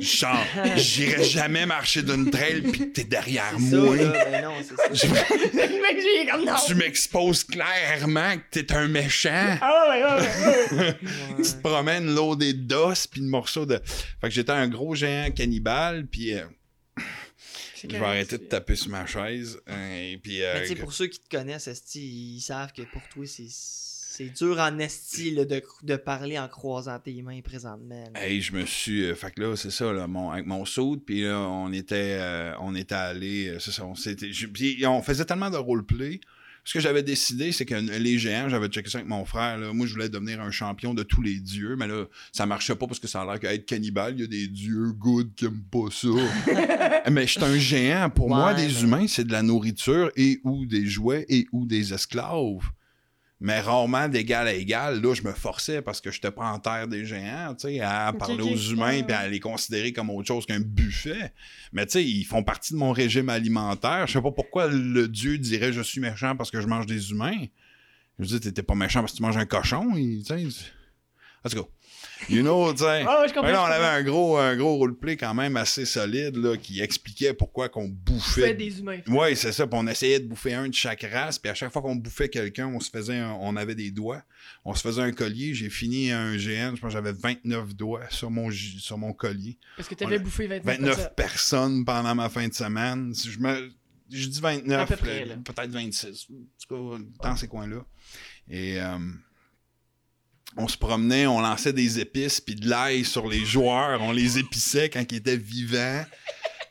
Genre, j'irai jamais marcher d'une trail pis que t'es derrière ça, moi. là. Ben non, c'est ça. Je- Le tu m'exposes clairement que t'es un méchant. Ah ouais, ouais, ouais, tu te promènes loadé d'os puis de morceaux de. Fait que j'étais un gros géant cannibale puis euh, je vais arrêter de taper sur ma chaise euh, et puis. euh, Mais tu sais, pour ceux qui te connaissent, Esti, ils savent que pour toi, c'est, c'est dur en Esti là, de, de parler en croisant tes mains présentement. là. Hey, je me suis. euh, fait que là, c'est ça, là, mon, avec mon saut, puis là, on était, euh, on était allé. c'est ça, on je- faisait tellement de roleplay. Ce que j'avais décidé, c'est que les géants, j'avais checké ça avec mon frère. Là, moi, je voulais devenir un champion de tous les dieux, mais là, ça marchait pas parce que ça a l'air qu'être cannibale, il y a des dieux good qui aiment pas ça. mais je suis un géant. Pour moi, des mais- humains, c'est de la nourriture et ou des jouets et ou des esclaves. Mais rarement d'égal à égal, là, je me forçais parce que j'étais pas en terre des géants, tu sais, à parler aux humains puis à les considérer comme autre chose qu'un buffet. Mais tu sais, ils font partie de mon régime alimentaire. Je sais pas pourquoi le dieu dirait je suis méchant parce que je mange des humains. Je dire, t'étais pas méchant parce que tu manges un cochon, sais. En tout cas, you know, tu sais. Ah ouais, je comprends. Mais là, on avait un gros, un gros roleplay quand même assez solide là, qui expliquait pourquoi qu'on Fait bouffait des humains. oui, c'est ça. Puis on essayait de bouffer un de chaque race. Puis à chaque fois qu'on bouffait quelqu'un, on se faisait un- on avait des doigts. On se faisait un collier. J'ai fini un GN. Je pense que j'avais 29 doigts sur mon, sur mon collier. Parce que t'avais On a- bouffé 29, 29 personnes pendant ma fin de semaine. Si je me. Je dis 29, À peu euh, peut-être 26. En tout cas, dans ces coins-là. Et euh, on se promenait, on lançait des épices puis de l'ail sur les joueurs. On les épissait quand ils étaient vivants.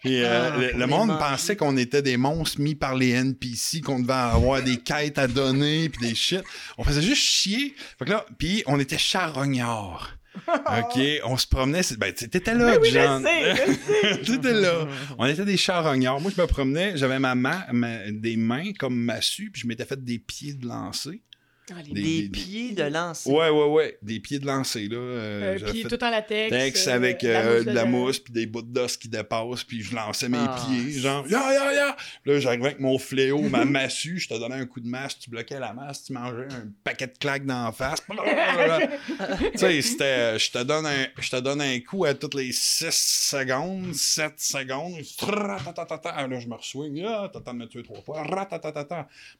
Et euh, Ah, le, monde pensait qu'on était des monstres mis par les NPC, qu'on devait avoir des quêtes à donner puis des shit. On faisait juste chier. Fait que là, puis on était charognards. OK, on se promenait, ben t'étais là, oui, John. T'étais là. On était des charognards. Moi, je me promenais, j'avais ma main, ma- des mains comme massue, puis je m'étais fait des pieds de lancer. Ah, les Des- Des des- pieds de lancer. Ouais, ouais, ouais. Des pieds de lancer, là. Euh, Un j'avais pied fait tout en latex. texte euh, avec la euh, mousse de la mousse, puis des bouts d'os qui dépassent, puis je lançais mes Ah, pieds, genre, ya, ya, ya. Là, j'arrivais avec mon fléau, ma massue, je te donnais un coup de masse, tu bloquais la masse, tu mangeais un paquet de claques d'en face. tu sais, c'était, je te donne un, je te donne un coup à toutes les 6 secondes, 7 secondes, là, je me reswing, ah, t'attends de me tuer trois fois,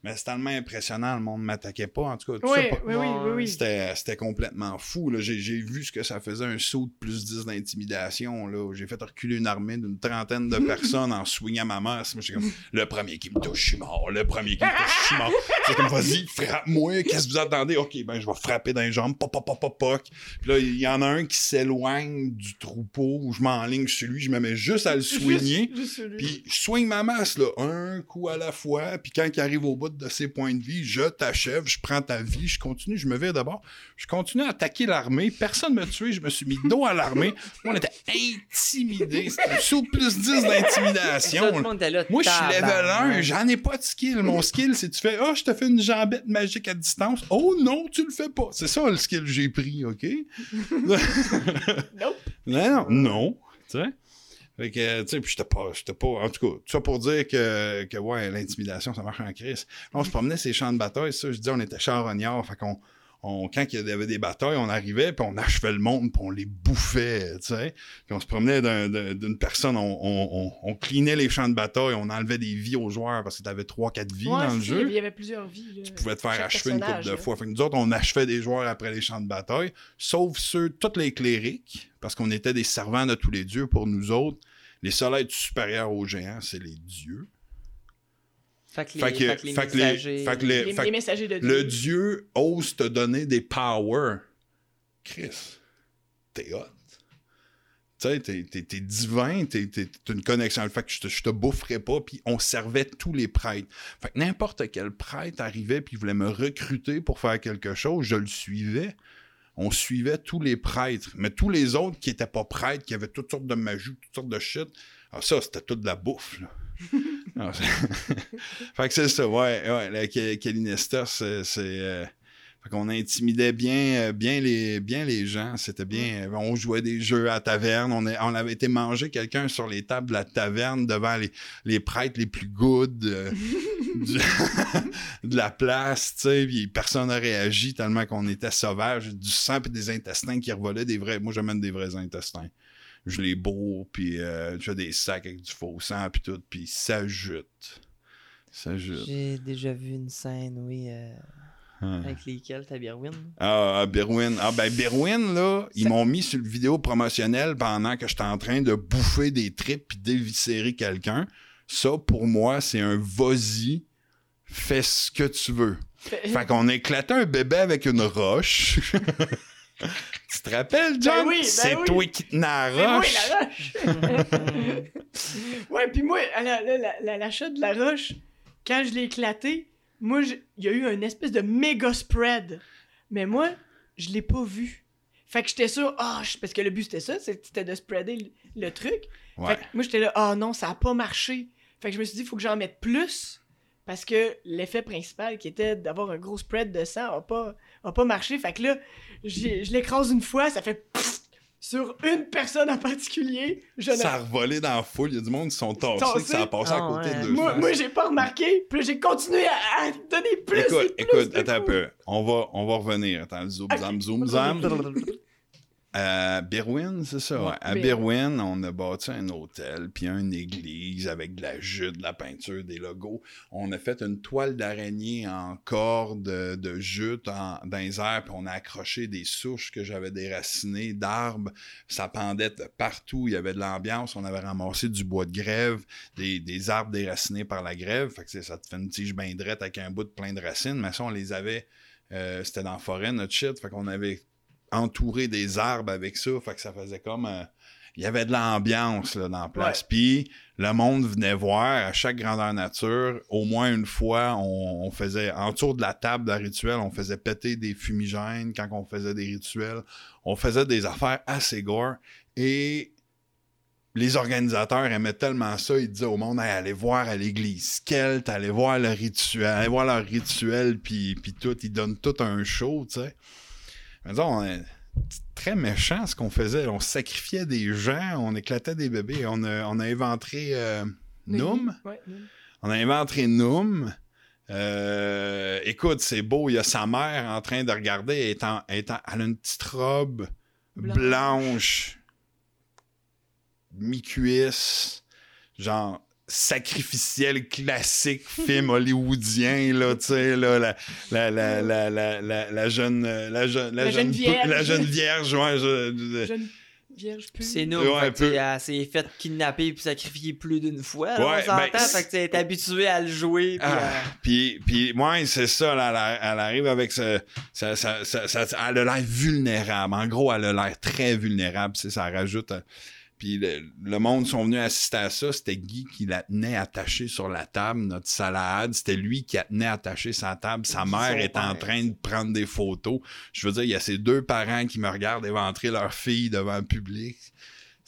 mais c'est tellement impressionnant, le monde m'attaquait pas, en tout cas, tout Oui, ça, oui, oui, oui, oui. c'était, c'était complètement fou. Là. J'ai, j'ai vu ce que ça faisait un saut de plus 10 d'intimidation. Là. J'ai fait reculer une armée d'une trentaine de personnes en swingant ma masse. Moi, j'étais comme, le premier qui me touche, je suis mort. Le premier qui me touche, je suis mort. C'est comme, vas-y, frappe-moi. Qu'est-ce que vous attendez? OK, ben, je vais frapper dans les jambes. Pop, pop, pop, pop, pop. Puis là, il y en a un qui s'éloigne du troupeau où je m'enligne sur lui. Je me mets juste à le soigner. Puis je soigne ma masse, là, un coup à la fois. Puis quand il arrive au bout de ses points de vie, je t'achève, je prends ta vie. Je continue, je me vais d'abord. Je continue à attaquer l'armée. Personne ne m'a tué. Je me suis mis dos à l'armée. Moi, on était intimidés. C'était sous plus 10 d'intimidation. Moi, je suis level 1, tabarnak. j'en ai pas de skill. Mon skill, c'est tu fais, ah, je te fais une jambette magique à distance. Oh non, tu le fais pas. C'est ça le skill que j'ai pris, OK? Nope. Non, non, non. Tu sais? Fait que, tu sais, puis j'étais pas, j'étais pas, en tout cas, ça pour dire que, que ouais, l'intimidation, ça marche en crise. On se promenait ces champs de bataille, ça, je dis, on était charognards, fait qu'on, on, quand il y avait des batailles, on arrivait, puis on achevait le monde, puis on les bouffait, tu sais. Puis on se promenait d'un- d'un- d'une personne, on, on, on, cleanait les champs de bataille, on enlevait des vies aux joueurs, parce que t'avais 3-4 vies Ouais, dans le jeu Il y avait plusieurs vies. là. tu pouvais te faire achever une couple de fois. Fait que nous autres, on achevait des joueurs après les champs de bataille, sauf ceux, tous les clérics, parce qu'on était des servants de tous les dieux. Pour nous autres, les seuls êtres supérieurs aux géants, c'est les dieux. Fait que les, Fait que- fait que les fait que les- messagers- fait que les- Les, fait les que messagers de Dieu. Le dieu ose te donner des powers. Chris, t'es hot. Tu sais, t'es, t'es- t'es divin, t'es, une connexion. Fait que je te, je te boufferais pas, puis on servait tous les prêtres. Fait que n'importe quel prêtre arrivait, puis voulait me recruter pour faire quelque chose, je le suivais. On suivait tous les prêtres. Mais tous les autres qui étaient pas prêtres, qui avaient toutes sortes de magie, toutes sortes de shit, ah, ça, c'était toute de la bouffe, là. Ah, fait que c'est ça, ouais, ouais, la Kelinester, c'est... c'est, euh, Fait qu'on intimidait bien, euh, bien, les, bien les gens. C'était bien. euh, On jouait des jeux à taverne. On, avait été manger quelqu'un sur les tables de la taverne devant les, les prêtres les plus good euh, du- de la place, tu sais. Puis personne n'a réagi tellement qu'on était sauvage. Du sang et des intestins qui revolaient des vrais. Moi, j'amène des vrais intestins. Je les bourre, puis euh, je fais des sacs avec du faux sang, puis tout. Puis ça jute. Ça jute. J'ai déjà vu une scène, oui, euh, Hein. avec lesquels t'as Berwin? Ah, ah, Berwin. Ah, ben, Berwin, là, ils m'ont mis sur le vidéo promotionnel pendant que j'étais en train de bouffer des tripes puis d'éviscérer quelqu'un. Ça, pour moi, c'est un vas-y, fais ce que tu veux. Fait qu'on éclatait un bébé avec une roche. tu te rappelles, John? Ben oui, ben c'est oui. toi qui tenais la roche. la roche! ouais, puis moi, à la- la- la- la- l'achat de la roche, quand je l'ai éclaté, moi, il y a eu un espèce de méga spread. Mais moi, je l'ai pas vu. Fait que j'étais sûr, ah, parce que le but c'était ça, c'était de spreader le, le truc. Ouais. Fait que moi, j'étais là, ah non, ça a pas marché. Fait que je me suis dit, il faut que j'en mette plus. Parce que l'effet principal qui était d'avoir un gros spread de sang a pas, a pas marché. Fait que là, je l'écrase une fois, ça fait pfff sur une personne en particulier. Je ne- Ça a revolé dans la foule. Il y a du monde qui sont tassés, que ça a passé à Ah, côté ouais. de deux Moi, moi j'ai pas remarqué. Puis là, j'ai continué à, à donner plus. Écoute, et plus écoute, attends un peu. On va, on va revenir. Attends, zoom, zam, zoom, zam. À Berwyn, c'est ça? Ouais. À Berwyn. On a bâti un hôtel, puis une église avec de la jute, de la peinture, des logos. On a fait une toile d'araignée en corde de, jute en, dans les airs, puis on a accroché des souches que j'avais déracinées d'arbres. Ça pendait de partout. Il y avait de l'ambiance. On avait ramassé du bois de grève, des, des arbres déracinés par la grève. Fait que ça te fait une tige bien drette avec un bout de plein de racines. Mais ça, on les avait... euh, C'était dans la forêt, notre shit. Fait qu'on avait entouré des arbres avec ça. Fait que ça faisait comme. euh, il y avait de l'ambiance là, dans la place. Puis le monde venait voir à chaque grandeur nature. Au moins une fois, on, on faisait, autour de la table de rituel, on faisait péter des fumigènes quand on faisait des rituels. On faisait des affaires assez gore. Et les organisateurs aimaient tellement ça, ils disaient au monde Hey, allez voir à l'église Kelt, allez voir le rituel, allez voir leur rituel, puis, puis tout, ils donnent tout un show, tu sais. Mais disons, on est très méchant ce qu'on faisait. On sacrifiait des gens, on éclatait des bébés. On a, on a inventé euh, Noom. On a inventé Noom. Euh, écoute, c'est beau. Il y a sa mère en train de regarder. Elle, a une petite robe Blanche. blanche, mi-cuisse, genre sacrificiel classique film hollywoodien là tu sais là la la la la la la, la jeune euh, la jeune la, La jeune jeune vierge. la jeune vierge ouais, je- je- Jeune vierge pure. C'est nous, Ouais, peu. elle s'est fait kidnapper puis sacrifier plus d'une fois. là, Ouais, on s'entend, ben, fait que tu es habitué à le jouer. Puis Ah, à- puis, puis, ouais, c'est ça, là, elle, elle arrive avec ce, ça, ça, ça, ça- elle a l'air vulnérable. En gros, elle a l'air très vulnérable, tu sais, ça rajoute. euh, Puis le, le monde sont venus assister à ça. C'était Guy qui la tenait attachée sur la table, notre salade. C'était lui qui la tenait attachée sur la table. Sa mère est en train de prendre des photos. Je veux dire, il y a ces deux parents qui me regardent éventrer leur fille devant le public.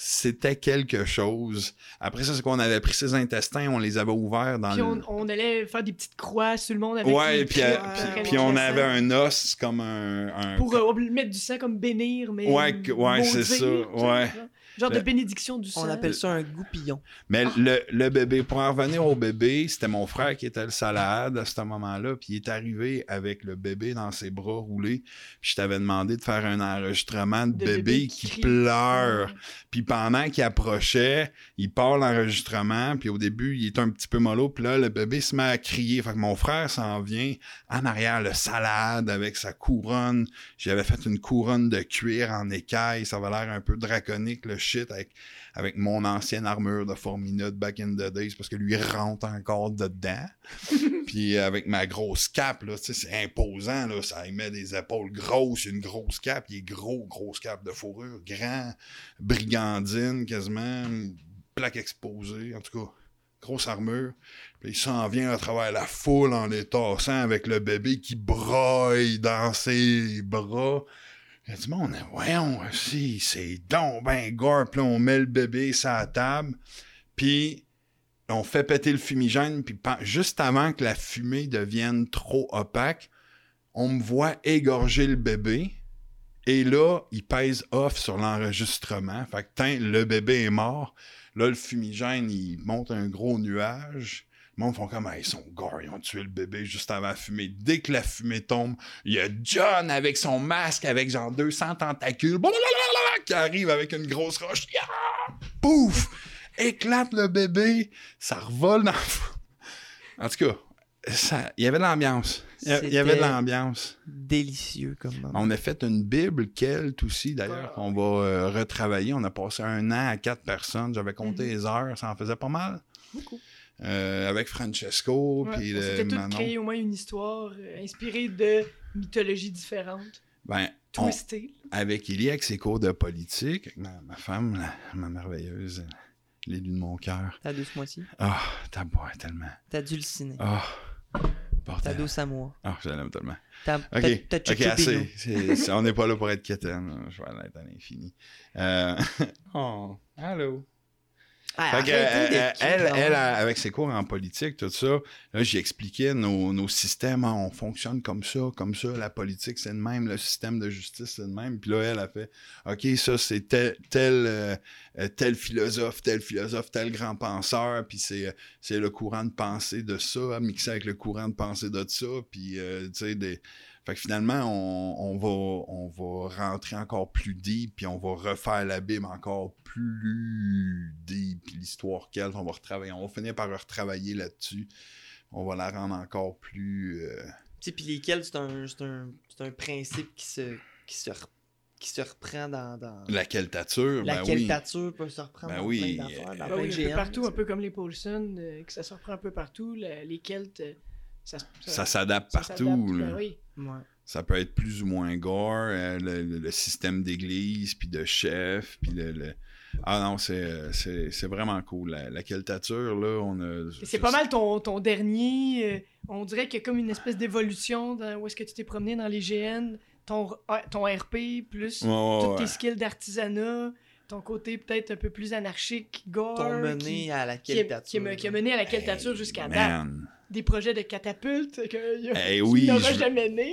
C'était quelque chose. Après ça, c'est qu'on avait pris ses intestins, on les avait ouverts dans Puis le... on, on allait faire des petites croix sur le monde avec Ouais, les puis, croix, euh, puis puis- on avait un os comme un... un- Pour euh, mettre du sang comme bénir, mais. Ouais, ouais, c'est ça, ouais. genre. Genre de bénédiction du sang. On appelle ça un goupillon. Mais le, le bébé, pour en revenir au bébé, c'était mon frère qui était le salade à ce moment-là, puis il est arrivé avec le bébé dans ses bras roulés, puis je t'avais demandé de faire un enregistrement de, De bébé, bébé qui, pleure. Puis pendant qu'il approchait, il part l'enregistrement, puis au début, il est un petit peu mollo, puis là, le bébé se met à crier. Fait que mon frère s'en vient en arrière, le salade avec sa couronne. J'avais fait une couronne de cuir en écaille, ça avait l'air un peu draconique, le shit, avec, avec mon ancienne armure de Formina de back in the days, parce que lui il rentre encore dedans. puis avec ma grosse cape, là, c'est imposant, là, ça y met des épaules grosses, une grosse cape, il est gros, grosse cape de fourrure, grand, brigandine quasiment, plaque exposée, en tout cas, grosse armure. Puis il s'en vient à travers la foule en les tassant avec le bébé qui broille dans ses bras. Il du monde, voyons, si, c'est donc ben gore. Puis on met le bébé sur la table, puis on fait péter le fumigène, puis juste avant que la fumée devienne trop opaque, on me voit égorger le bébé. Et là, il pèse off sur l'enregistrement. Fait que, le bébé est mort. Là, le fumigène, il monte un gros nuage. Le monde font comme, Ah, ils sont gore, ils ont tué le bébé juste avant la fumée. Dès que la fumée tombe, il y a John avec son masque, avec genre 200 tentacules, blablabla, qui arrive avec une grosse roche. Pouf! Éclate le bébé, ça revole dans le... En tout cas, ça- il y avait de l'ambiance. Il y avait de l'ambiance. Délicieux comme moment. On a fait une Bible Kelt aussi, d'ailleurs, qu'on va euh, retravailler. On a passé un an à quatre personnes. J'avais compté Mhm. les heures, ça en faisait pas mal. Beaucoup. Euh, avec Francesco, Ouais, puis le tous Manon. créé au moins une histoire euh, inspirée de mythologies différentes, Ben, twistées. avec Élie, avec ses cours de politique, avec ma, ma femme, la- ma merveilleuse, l'élu de mon cœur. Ta douce moitié. Ah, t'as boire tellement. Ta dulciné. Ah, Ta bordel. douce à moi. Ah, je l'aime tellement. Ta, OK, ta, ta OK, chuchupino. assez. C'est- c'est- on n'est pas là pour être quétaine. Je vais l'être à l'infini. Euh... oh, allô? Ah, que, euh, elle, elle, avec ses cours en politique, tout ça, là, j'y expliquais nos, nos systèmes, ah, on fonctionne comme ça, comme ça, la politique, c'est le même, le système de justice, c'est le même. Puis là, elle a fait, OK, ça, c'est tel, tel, euh, euh, tel philosophe, tel philosophe, tel grand penseur, puis c'est, c'est le courant de pensée de ça, mixé avec le courant de pensée de ça, puis, euh, tu sais, des... Fait que finalement, on, on va, on va rentrer encore plus deep, puis on va refaire la Bible encore plus deep, puis l'histoire qu'elle, on va retravailler, on va finir par retravailler là-dessus. On va la rendre encore plus... euh, Tu sais, puis lesquels, c'est un, c'est un, c'est un principe qui se, qui se, re- qui se reprend dans, dans... la queltature, La ben oui. queltature peut se reprendre Ben dans oui, plein d'affaires, dans Ah plein oui, de un peu géants, partout, un peu comme les Paulson, euh, que ça se reprend un peu partout. le- les Celtes, euh, ça, ça- Ça s'adapte partout. là. ben oui. Ouais. Ça peut être plus ou moins gore, euh, le, le- le système d'église, puis de chef, puis le... le- Ah non, c'est, euh, c'est, c'est vraiment cool. La, la queltature, là, on a... C'est pas mal ton, ton dernier. euh, on dirait qu'il y a comme une espèce d'évolution où est-ce que tu t'es promené dans les GN. Ton, ah, ton RP, plus tous ouais. tes skills d'artisanat. Ton côté peut-être un peu plus anarchique, gore. T'ont mené qui, à la qui, a- queltature. qui a, qui a mené à la queltature Hey, jusqu'à date. Des projets de catapultes qu'il Eh oui, n'aura je- jamais né.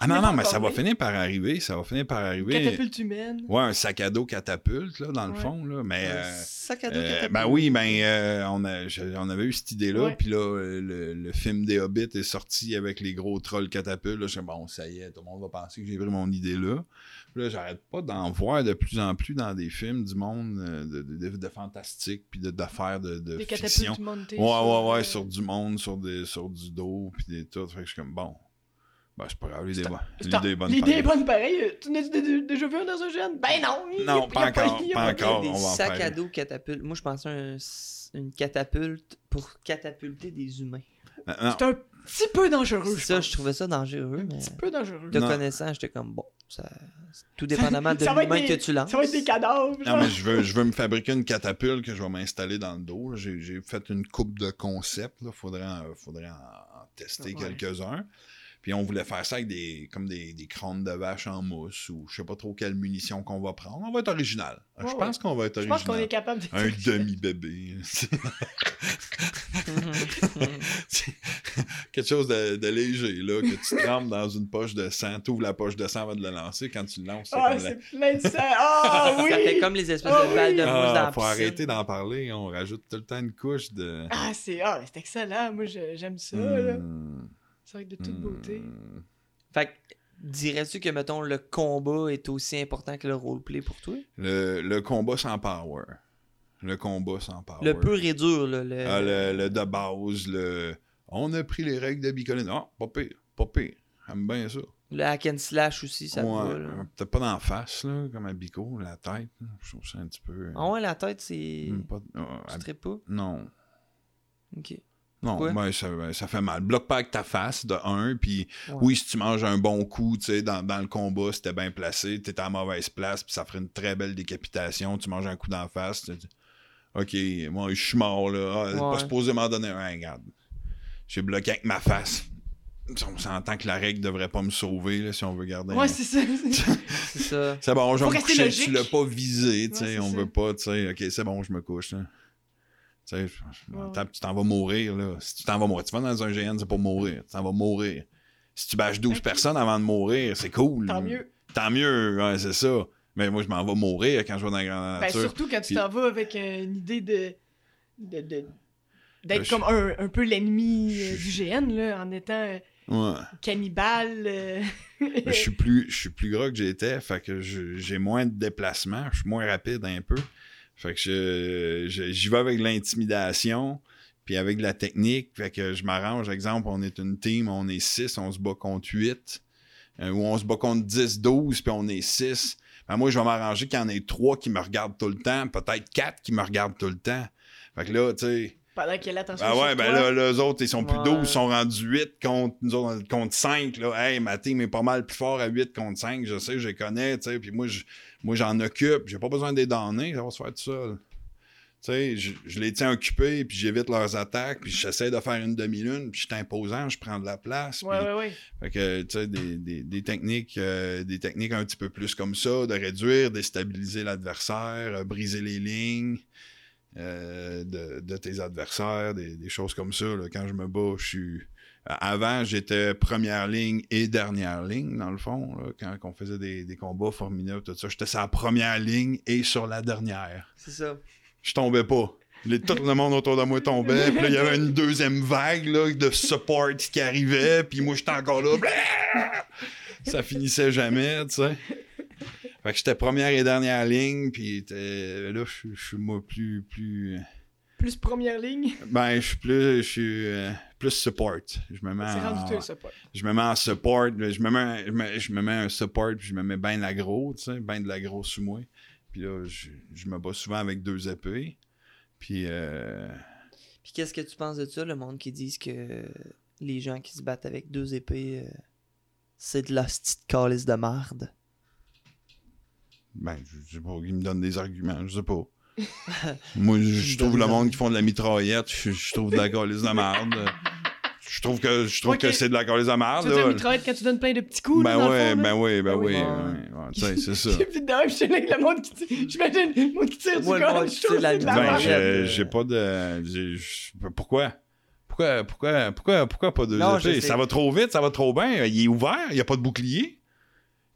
Ah non, non, mais ça va finir par arriver, ça va finir par arriver. Catapulte humaine. Ouais, un sac à dos catapulte, là, dans le fond, là, mais... Un euh, sac à dos Euh, catapulte. ben oui, ben euh, on, a, je- on avait eu cette idée-là, puis là, euh, le, le film des Hobbits est sorti avec les gros trolls catapultes. Là, je bon, ça y est, tout le monde va penser que j'ai pris mon idée là. Puis là, j'arrête pas d'en voir de plus en plus dans des films du monde euh, de, de, de- de fantastique, puis de- d'affaires de, de Des fiction. catapultes montées. Ouais, ouais, ouais, euh, sur du monde, sur, des, sur du dos, puis des tout. Fait que je suis comme, bon, ben c'est pas grave, l'idée est bonne. L'idée est bonne. L'idée est pareil. bonne pareil. Euh, Tu n'as dé- déjà vu un dans un jeune? Ben non! Non, pas encore, pas encore. des on va sacs à dos catapultes. Moi, je pensais à un- une catapulte pour catapulter des humains. C'est un petit peu dangereux, je ça, je trouvais ça dangereux, Un mais petit peu dangereux. te Non. connaissant, j'étais comme bon. Ça- Tout dépendamment de l'humain que tu lances. Ça va être des cadavres. Non, mais je veux, je veux me fabriquer une catapulte que je vais m'installer dans le dos. J'ai fait une coupe de concepts. Il faudrait, en, faudrait en, en tester Ouais. quelques-uns. Puis on voulait faire ça avec des, comme des, des crânes de vache en mousse ou je sais pas trop quelle munition qu'on va prendre. On va être original. Ouais, je pense qu'on va être Je original. pense qu'on est capable de. Un demi-bébé. C'est quelque chose de, de léger, là, que tu trempes dans une poche de sang. Tu ouvres la poche de sang avant de le lancer. Quand tu le lances, c'est Ah, la- c'est plein de sang. Ah oui! Ça fait comme les espèces Ah de balles de mousse dans Ah, la faut arrêter d'en parler. On rajoute tout le temps une couche de. Ah, c'est ah, c'est excellent. Moi, je- j'aime ça. là. C'est vrai que de toute beauté. hmm. Fait que, dirais-tu que, mettons, le combat est aussi important que le roleplay pour toi? Le, le combat sans power. Le combat sans power. Le pur et dur, là. Le... Ah, le, le de base, le. On a pris les règles de Bicoline. Ah, pas pire, pas pire. J'aime bien ça. le hack and slash aussi, ça me Ouais. Peut-être pas dans la face, là, comme à Bico, la tête. là. Je trouve ça un petit peu. Ah ouais, la tête, c'est... Pas- à- tripes pas? Non. Ok. Non, ben, ça, ben, ça fait mal. Bloque pas avec ta face, de un, puis Ouais. oui, si tu manges un bon coup, tu sais, dans, dans le combat, si t'es bien placé, t'es à mauvaise place, puis ça ferait une très belle décapitation, tu manges un coup d'en face, tu dis, OK, moi, je suis mort, là, ah, pas supposé m'en donner un, regarde. J'ai bloqué avec ma face. On s'entend que la règle devrait pas me sauver, là, si on veut garder... Ouais, un- c'est ça. C'est ça. C'est bon, je me coucher, tu l'as pas visé, tu sais, Ouais, on ça. veut pas, tu sais, ok, c'est bon, je me couche, là. Tu sais, Ouais, tu t'en vas mourir, là. Si tu t'en vas mourir, tu vas dans un GN, c'est pour mourir, tu t'en vas mourir. Si tu bâches 12 Ok. personnes avant de mourir, c'est cool. Tant mieux. Tant mieux, ouais, c'est ça. Mais moi, je m'en vais mourir quand je vais dans la grande Ben, nature. surtout quand tu Puis- t'en vas avec euh, une idée de. de, de- d'être Je- comme un, un peu l'ennemi euh, du GN, là, en étant euh, Ouais. cannibale. euh. Je suis plus je suis plus gras que j'étais fait que j'ai moins de déplacements je suis moins rapide un peu fait que je- j'y vais avec l'intimidation puis avec la technique. Fait que je m'arrange. Exemple on est une team on est 6 on se bat contre 8 euh, ou on se bat contre 10 12 puis on est 6 ben moi je vais m'arranger qu'il y en ait 3 qui me regardent tout le temps peut-être 4 qui me regardent tout le temps. Fait que là tu sais Pendant qu'il y a l'attention. ah sur ouais, ben là, les autres, ils sont plus Ouais. 12, ils sont rendus 8 contre nous autres, contre 5. Là. Hey, ma team est pas mal plus fort à 8 contre 5, je sais, je les connais, tu sais. Puis moi, je- moi, j'en occupe, j'ai pas besoin des donner, ça va se faire tout seul. Tu sais, je, je les tiens occupés, puis j'évite leurs attaques, puis j'essaie de faire une demi-lune, puis je suis imposant, je prends de la place. Ouais, puis- ouais, ouais. fait que, tu sais, des, des, des techniques, euh, des techniques un petit peu plus comme ça, de réduire, déstabiliser l'adversaire, euh, briser les lignes euh, de, de tes adversaires, des, des choses comme ça. là. Quand je me bats, je suis. Avant, j'étais première ligne et dernière ligne, dans le fond, là, quand on faisait des, des combats formidables, tout ça. J'étais sur la première ligne et sur la dernière. C'est ça. Je tombais pas. Les- tout le monde autour de moi tombait. Puis là, il y avait une deuxième vague là, de support qui arrivait. Puis moi, j'étais encore là. Blah! Ça finissait jamais, tu sais. Fait que j'étais première et dernière ligne. Puis là, je suis moi plus. plus Plus première ligne? ben, je suis plus. Je suis euh, plus support. Je me mets C'est en, rendu tout ça, pas. je me mets en support. Je me mets, un- je me, je me mets un support. Puis je me mets bien de l'aggro, tu sais. bien de l'aggro sous moi. Puis là, je, je me bats souvent avec deux épées. Puis. Euh, Puis qu'est-ce que tu penses de ça, le monde qui disent que les gens qui se battent avec deux épées, euh, c'est de la petite calice de marde? Ben, je sais pas, il me donne des arguments, je sais pas. Moi, je, je trouve le monde qui font de la mitraillette, je, je trouve de la calice de merde. Je trouve que je trouve Ok. que c'est de la calice de merde. Tu veux là. mitraillette quand tu donnes plein de petits coups, Ben ouais, fond, là? ben oui, ben Ah oui. oui, Ouais. ouais, ouais, tu sais, c'est ça. De le monde qui tire. J'imagine le monde qui tire du Ouais, monde je trouve de la que c'est de la Ben, merde. j'ai j'ai pas de. Pourquoi? Pourquoi, pourquoi, pourquoi, pourquoi pas deux Non. Ça va trop vite, ça va trop bien. Il est ouvert, il n'y a pas de bouclier.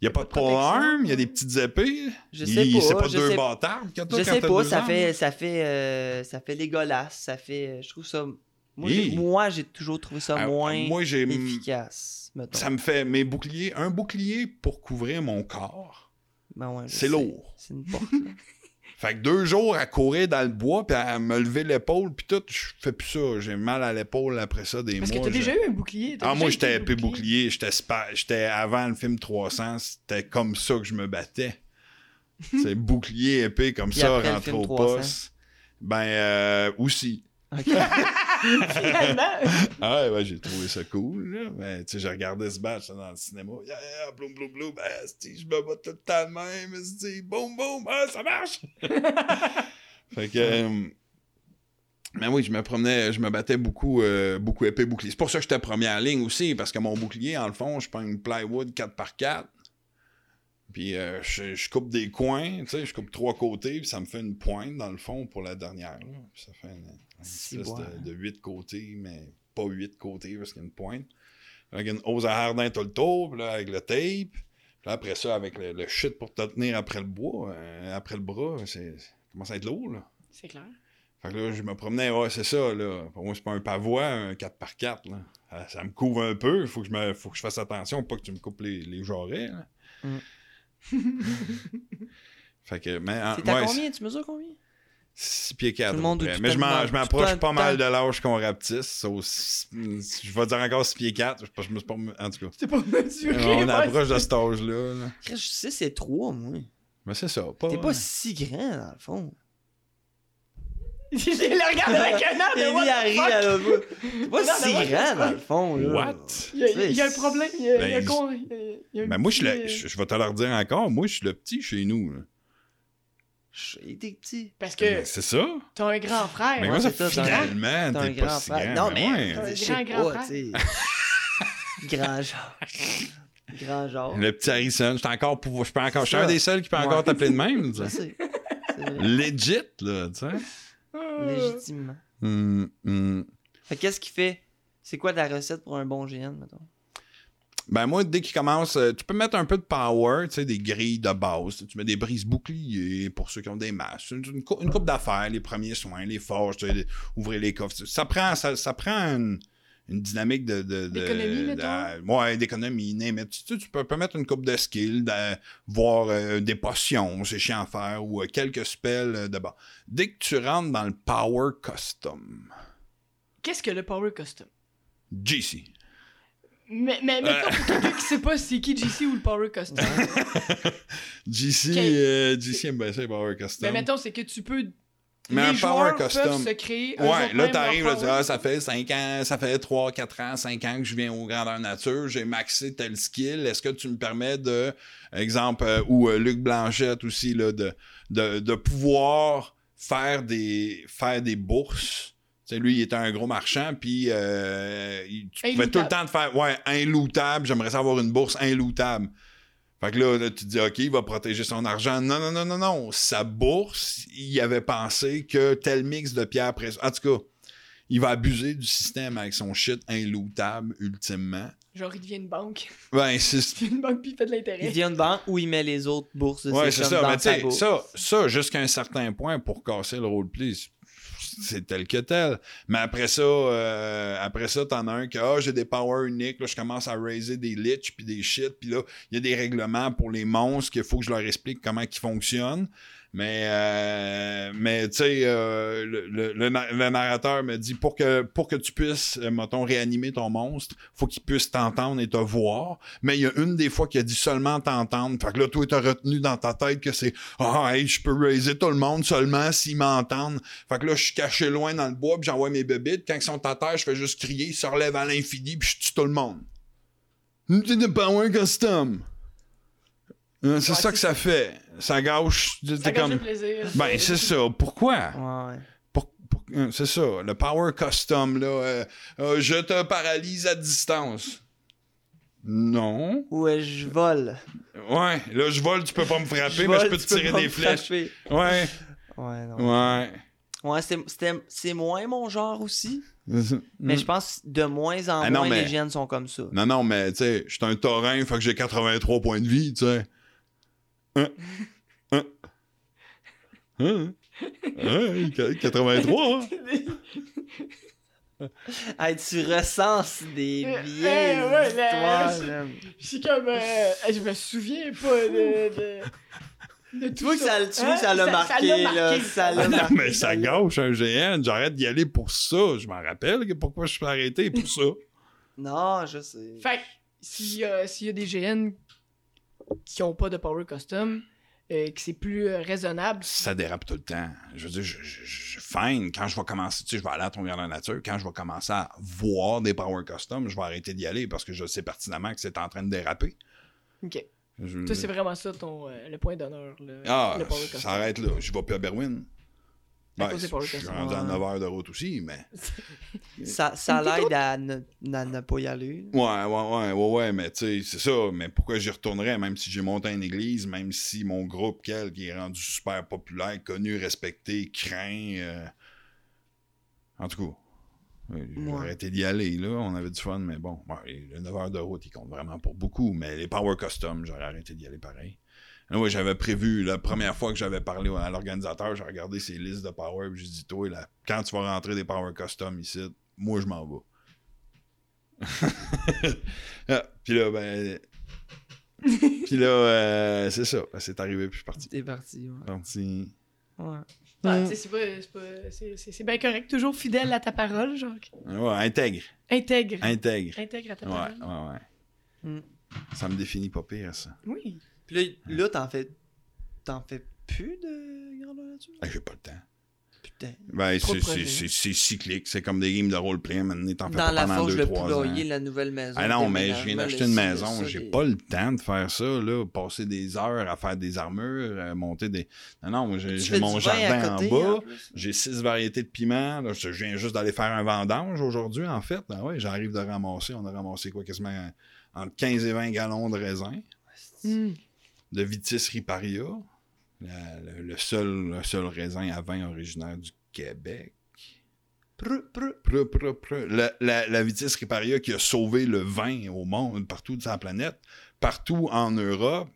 Il n'y a pas de polearm, il y a des petites épées. Je Il- sais pas, C'est pas je deux sais- bâtards t'as Je quand sais pas, ça fait, ça fait, euh, ça fait dégueulasse, ça fait, euh, je trouve ça, moi, j'ai, toujours trouvé ça Ah, moins Moi, efficace, mettons. Ça me fait mes boucliers. Un bouclier pour couvrir mon corps. Ben ouais, C'est lourd. C'est une porte. Fait que deux jours à courir dans le bois puis à me lever l'épaule puis tout, je fais plus ça. J'ai mal à l'épaule après ça des Parce que mois. t'as je- déjà eu un bouclier? t'as Ah, moi, j'étais épée bouclier. J'étais spa- avant le film 300, c'était comme ça que je me battais. C'est bouclier épée comme Puis ça, film au 300? poste. Ben, euh, aussi. Finalement. Ah ouais, ouais, j'ai trouvé ça cool, là. Mais, tu sais, j'ai regardé ce match là, dans le cinéma. Yeah, yeah, bloum, bloum, bloum. Ben, esti, je me bats tout le temps de même. esti, boum, boum. Ah, ça marche! fait que. euh, mais oui, je me promenais, je me battais beaucoup, euh, beaucoup épée bouclier. C'est pour ça que j'étais première ligne aussi, parce que mon bouclier, en le fond, je prends une plywood 4x4. Puis euh, je, je coupe des coins, tu sais, je coupe trois côtés, puis ça me fait une pointe, dans le fond, pour la dernière. Là. Puis ça fait une, une espèce bois. de, de huit côtés, mais pas huit côtés, parce qu'il y a une pointe. Avec une hose à hardin tout le tour, puis là, avec le tape. Puis là, après ça, avec le, le shit pour te tenir après le bois, euh, après le bras, c'est ça commence à être lourd, là. C'est clair. Fait que là, je me promenais, ouais, c'est ça, là. Pour moi, c'est pas un pavois, un 4x4, là. Ça, ça me couvre un peu. Faut que je, me, faut que je fasse attention, pas que tu me coupes les, les jarrets, là. Mm. fait que, mais. en- T'es à ouais, combien? Tu mesures combien? 6 pieds 4. Tout le monde- à peu près. tout Mais je m'approche pas mal de l'âge qu'on rapetisse. so, si- je vais dire encore 6 pieds 4. Je, je me suis pas. En tout cas. C'est pas mesuré. On approche de cet âge-là. là. Je sais, c'est 3, moi. Mais c'est ça. Pas, T'es pas si grand, dans le fond. Je le regarde avec un air de what the fuck? à l'autre pas Non, si grand, dans le fond, là. What? Il y, a, il y a un problème. Il y a, il y a Ben, con- il y a- il y a un Mais moi, je, le- euh, je, je vais te le redire encore. Moi, je suis le petit chez nous. là. Il était petit. Parce que Mais C'est ça. t'as un grand frère. Mais ouais, moi, ça c'est t'as finalement, T'as un t'es pas grand si frère. grand. Non, mais mais. ouais. un Je grand, grand pas, frère. Grand genre. Grand genre. Le petit Harrison, j'étais encore pour, je peux encore, je suis un des seuls qui peut encore t'appeler de même. Je. C'est. Legit, là, tu sais. Euh, Légitimement. Fait que qu'est-ce qui fait C'est quoi ta recette pour un bon GN, mettons? Ben moi, dès qu'il commence, euh, tu peux mettre un peu de power, tu sais, des grilles de base. Tu mets des brises boucliers pour ceux qui ont des masses. Une, une, cou- une coupe d'affaires, les premiers soins, les forges, tu sais, les- ouvrir les coffres. Ça prend, ça, ça prend une, une dynamique de... D'économie, de- ouais, d'économie. it. Tu, sais, tu peux, peux mettre une coupe de skill, de, voir euh, des potions, c'est chiant à faire, ou euh, quelques spells euh, de bas. Dès que tu rentres dans le power custom, Qu'est-ce que le Power Custom? GC. Mais, mais mettons, pour quelqu'un qui sait pas c'est qui GC ou le Power Custom. GC, Ok. euh, GC aime bien ça, power custom. mais mettons, c'est que tu peux. Mais les un joueurs Power Custom. se créer. Ouais, là, t'arrives, là, ah, ça fait 5 ans, ça fait 3, 4 ans, 5 ans que je viens au grandeur nature, j'ai maxé tel skill. Est-ce que tu me permets de, exemple, euh, ou euh, Luc Blanchette aussi, là, de, de, de pouvoir faire des, faire des bourses? Lui, il était un gros marchand, puis euh, il- tu pouvais tout le temps te faire, ouais, inlootable, j'aimerais ça avoir une bourse inlootable. Fait que là, là, tu te dis, OK, il va protéger son argent. Non, non, non, non, non. Sa bourse, il avait pensé que tel mix de pierres précieuses. En tout cas, il va abuser du système avec son shit inlootable, ultimement. Genre, il devient une banque. Ben, c'est. Il devient une banque puis il fait de Il l'intérêt. vient une banque où il met les autres bourses de Ouais, c'est ça. dans Mais tu sa sais, bourse. ça, ça jusqu'à un certain point pour casser le roleplay, c'est- tel que tel. Mais après ça, euh, après ça, t'en as un que ah, j'ai des powers uniques, je commence à raiser des liches puis des shit, puis là, il y a des règlements pour les monstres qu'il faut que je leur explique comment ils fonctionnent. Mais, euh, mais tu sais, euh, le, le- le na- le narrateur me dit pour que, pour que tu puisses, euh, mettons, réanimer ton monstre, faut qu'il puisse t'entendre et te voir. Mais il y a une des fois qu'il a dit seulement t'entendre. Fait que là, toi, t'as retenu dans ta tête que c'est Ah, hey, je peux raiser tout le monde seulement s'ils m'entendent. Fait que là, je suis caché loin dans le bois, puis j'envoie mes bébites. Quand ils sont à terre, je fais juste crier, ils se relèvent à l'infini, puis je tue tout le monde. C'est de power custom. Hein, C'est Ouais, ça que ça fait. Ça gâche. Ça gâche comme. le plaisir. Ben, c'est ça. Pourquoi? Ouais, ouais. Pour- pour- euh, c'est ça. Le power custom, là. euh, euh, je te paralyse à distance. Non. Ou euh, je vole? Ouais, là, je vole, tu peux pas me frapper, Je mais vole, je peux te tirer des flèches. frapper. Ouais, Ouais, non. ouais. Ouais, c'est- c'était- c'est moins mon genre aussi. Mais je pense que de moins en Ah non, moins mais- les gènes sont comme ça. Non, non, mais tu sais, je suis un taurin, fait que j'ai 83 points de vie, tu sais. Hein? Hein? Hein? Hein? 83, hein? Hey, tu recenses des Euh, vieilles euh, comme. euh, je me souviens pas de. de... Tu vois que ça, tu vois que ça Hein? l'a marqué, là. Ah mais ça gâche un GN, j'arrête d'y aller pour ça. Je m'en rappelle que pourquoi je suis arrêté pour ça. Non, je sais. Fait s'il y a des GN qui ont pas de Power Custom, euh, que c'est plus euh, raisonnable. ça dérape tout le temps. Je veux dire, je, je, je- fine, quand je vais commencer, tu sais, je vais aller à ton de la nature, quand je vais commencer à voir des Power Custom, je vais arrêter d'y aller parce que je sais pertinemment que c'est en train de déraper. Ok. Je- Toi, c'est vraiment ça ton, euh, le point d'honneur. Le, Ah, le power custom. ça arrête là. Je vais plus à Berwyn. Power je suis rendu à Ouais. 9 heures de route aussi, mais. Ça, ça l'aide à ne, à ne pas y aller. Ouais, ouais, ouais, ouais, ouais, mais tu sais, c'est ça. Mais pourquoi j'y retournerais, même si j'ai monté une église, même si mon groupe, quel, qui est rendu super populaire, connu, respecté, craint. euh, En tout cas, ouais, j'ai Ouais. arrêté d'y aller, là. On avait du fun, mais bon, ouais, le 9 heures de route, il compte vraiment pour beaucoup. Mais les Power Custom, j'aurais arrêté d'y aller pareil. Ah ouais, j'avais prévu, la première fois que j'avais parlé à l'organisateur, j'ai regardé ses listes de Power, puis j'ai dit, toi, là, quand tu vas rentrer des Power Custom ici, moi, je m'en vais. Ah, puis là, ben. puis là, euh, c'est ça. Ben, c'est arrivé, puis je suis parti. T'es parti, ouais. Parti. ouais. Ah, sais, c'est pas- c'est pas- c'est- c'est- c'est bien correct. Toujours fidèle à ta parole, genre. Ouais, intègre. Intègre. Intègre. Intègre à ta Ouais, parole. ouais, ouais. Mm. Ça me définit pas pire, ça. Oui. Puis là, là t'en fais. T'en fais plus de grandeur nature? Ah, j'ai pas le temps. Putain. Ben, c'est- de projets. c'est c'est- c'est cyclique. C'est comme des games de roleplay. Maintenant, t'en fais Dans pas la pendant forge, 2 le 3 ans. la nouvelle maison. Ah non, mais je viens d'acheter une maison. J'ai pas le temps de faire ça, là. Passer des heures à faire des armures, euh, monter des. Non, non, j'ai mon jardin côté, en bas. J'ai six variétés de piments. Là, je je viens juste d'aller faire un vendange aujourd'hui, en fait. Ah ouais, j'arrive de ramasser. On a ramassé quoi, quasiment entre 15 et 20 gallons de raisin. Hmm. De Vitis riparia. La- le, le seul, le seul raisin à vin originaire du Québec. La, la, la Vitis riparia qui a sauvé le vin au monde, partout sur la planète. Partout en Europe,